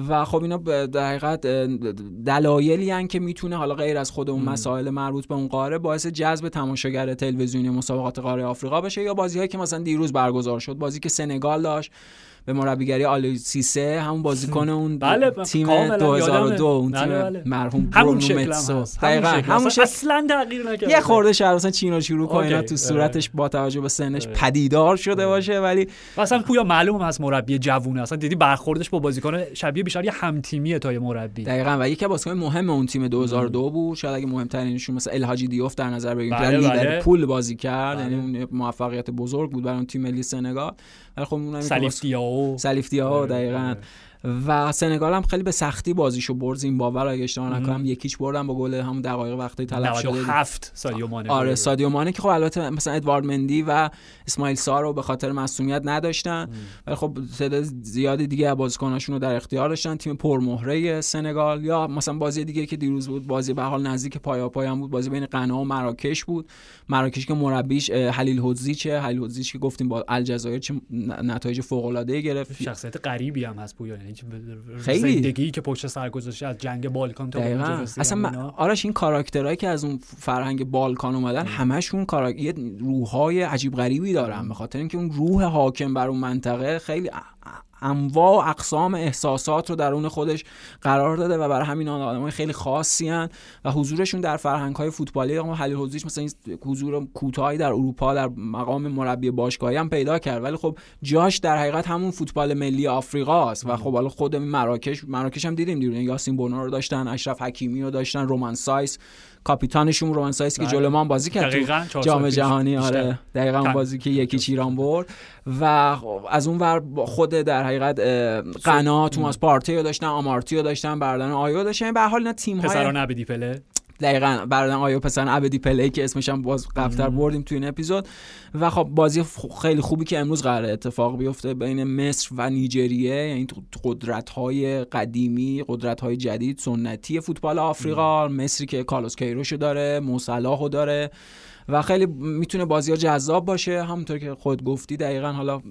و خب اینا در حقیقت دلایلی که می‌تونه حالا غیر از خود اون مسائل مربوط به اون قاره باعث جذب تماشاگر تلویزیونی مسابقات قاره آفریقا بشه یا بازیهایی که مثلا دیروز برگزار شد بازی که سنگال داشت. به مربیگری آلی سیسه همون بازیکن اون بله تیم 2002 اون تیم بله. بله. مرحوم همون متسو. دقیقاً همون شکل. اصلا تغییر نکرده. یه خورده شهر مثلا چینو شروع کنه تو صورتش با توجه به سنش پدیدار شده باشه ولی مثلا پویا معلوم هست مربی جوونه. اصلا دیدی برخوردش با بازیکن شبیه بیشتر یه هم تیمیه تا یه مربی. دقیقاً و یکی از بازیکن مهم اون تیم 2002 بود. شاید اگه مهمترینشون مثلا الهاجی دیوف در نظر بگیریم بله لیدر پول بازی کرد یعنی موفقیت بزرگ بود برای اون تیم ملی سنگال. ولی خب اونم سلیف دیاو. سلیف دیاو دقیقاً. و سنگال هم خیلی به سختی بازیشو برد زیمبابوه رو اگه اشتباه نکنم یکیش بردن با گل هم دقایق وقتی تلف شده هفت سادیو مانه آره سادیو مانه که خب البته مثلا ادوارد مندی و اسماعیل سار رو به خاطر مسئولیت نداشتن. ولی خب تعداد زیادی دیگه بازیکناشون رو در اختیار داشتن. تیم پرمهره سنگال یا مثلا بازی دیگه که دیروز بود بازی به حال نزدیک پایا پایان بود. بازی بین قنا و مراکش بود. مراکش که مربیش حلیل هوزیچه حلیل هوزیچ که گفتیم با الجزایر چه نتایج فوق العاده گرفت. شخصیت غریبی هم هست پویا خیلی. زندگی که پشت سر گذاشته از جنگ بالکان تا اصلا آرش این کاراکترهایی که از اون فرهنگ بالکان اومدن همشون کاراکتر روحهای عجیب غریبی دارن. به خاطر اینکه اون روح حاکم بر اون منطقه خیلی انواع و اقسام احساسات رو درون خودش قرار داده و برای همین آدمای خیلی خاصی هن و حضورشون در فرهنگ های فوتبالی اما حلیل حضوریش مثلا این حضور کوتاهی در اروپا در مقام مربی باشگاهی هم پیدا کرد. ولی خب جاش در حقیقت همون فوتبال ملی آفریقاست و خب حالا خود مراکش مراکش هم دیدیم دیدیم یاسین بونو رو داشتن اشرف حکیمی رو داشتن رومان سایس کاپیتانشون رومان سایس که بله. جلو ما بازی کرد تو جام جهانی آره. دقیقا بازی که یک هیچ ایران برد. و از اون ور خود در حقیقت غنا توماس پارتی رو داشتن آمارتی رو داشتن جردن آیو داشتن. به حال اینا تیم های پسران عبدی پله. دقیقا برادر آیو پسر عبدی پله که اسمش هم باز قبلتر بردیم تو این اپیزود. و خب بازی خیلی خوبی که امروز قراره اتفاق بیفته بین مصر و نیجریه یعنی قدرت های قدیمی قدرت های جدید سنتی فوتبال آفریقا مصری که کارلوس کیروشو داره مو صلاحو داره و خیلی می‌تونه بازی ها جذاب باشه. همونطور که خود گفتی دقیقا حالا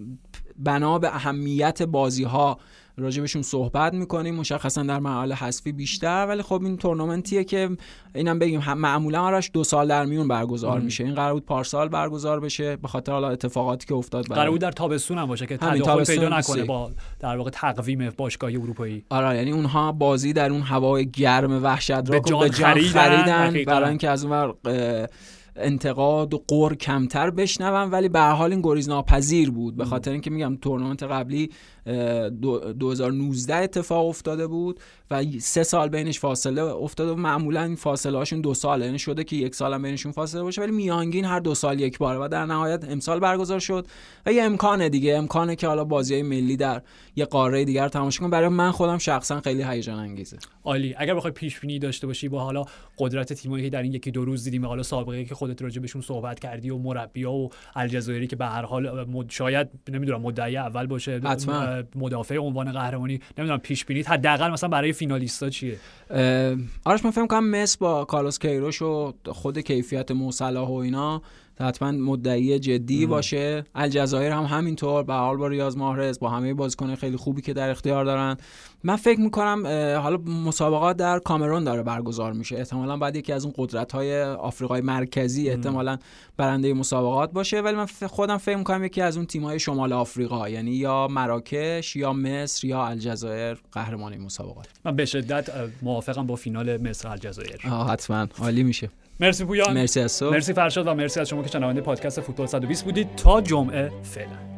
بنا به اهمیت بازی ها راجبشون صحبت می‌کنیم. مشخصا در مرحله حذفی بیشتر ولی خب این تورنمنتیه که اینم بگیم. معمولا آرش دو سال در میون برگزار میشه. این قرار بود پارسال برگزار بشه. به خاطر حالا اتفاقاتی که افتاد قرار بود در تابستون هم باشه که تداخل پیدا نکنه با در واقع تقویم باشگاهی اروپایی. آره یعنی اونها بازی در اون هوای گرم وحشت را به جان, خریدن برای اینکه از اون انتقاد و قر کمتر بشنوم ولی به حال این گریز ناپذیر بود. به خاطر اینکه میگم تورنمنت قبلی 2019 اتفاق افتاده بود و سه سال بینش فاصله افتاده و معمولا این فاصله هاشون دو ساله. یعنی شده که یک سال هم بینشون فاصله باشه ولی میانگین هر دو سال یک باره و در نهایت امسال برگزار شد و یه امکانه دیگه. امکانه که حالا بازی های ملی در یه قاره دیگر تماشا کنم برای من خودم شخصا خیلی هیجان انگیزه. عالی. اگر بخوای پیش بینی داشته باشی با حالا قدرت تیمایی که در این یکی دو روز دیدیم حالا سابقه که خودت راجع بهشون صحبت کردی و مربی‌ها و الجزایری که به هر حال شاید نمی‌دونم مدعی اول باشه مدافع عنوان قهرمانی نمی‌دونم پیش بینید حداقل مثلا برای فینالیستا چیه؟ آرش من فکر کنم مس با کارلوس کیروش و خود کیفیت موصلاح و اینا حتما مدعی جدی باشه. الجزایر هم همینطور به حال با ریاض ماهرز با همه بازیکن خیلی خوبی که در اختیار دارن. من فکر می‌کنم حالا مسابقات در کامرون داره برگزار میشه. احتمالا بعد یکی از اون قدرت های آفریقای مرکزی احتمالا برنده مسابقات باشه. ولی من خودم فکر می‌کنم یکی از اون تیم های شمال آفریقا یعنی یا مراکش یا مصر یا الجزایر قهرمان مسابقات. من به شدت موافقم با فینال مصر الجزایر. حتما. عالی میشه. مرسی پویان. مرسی از مرسی فرشاد و مرسی از شما که شنونده پادکست فوتبال 120 بودید. تا جمعه فعلا.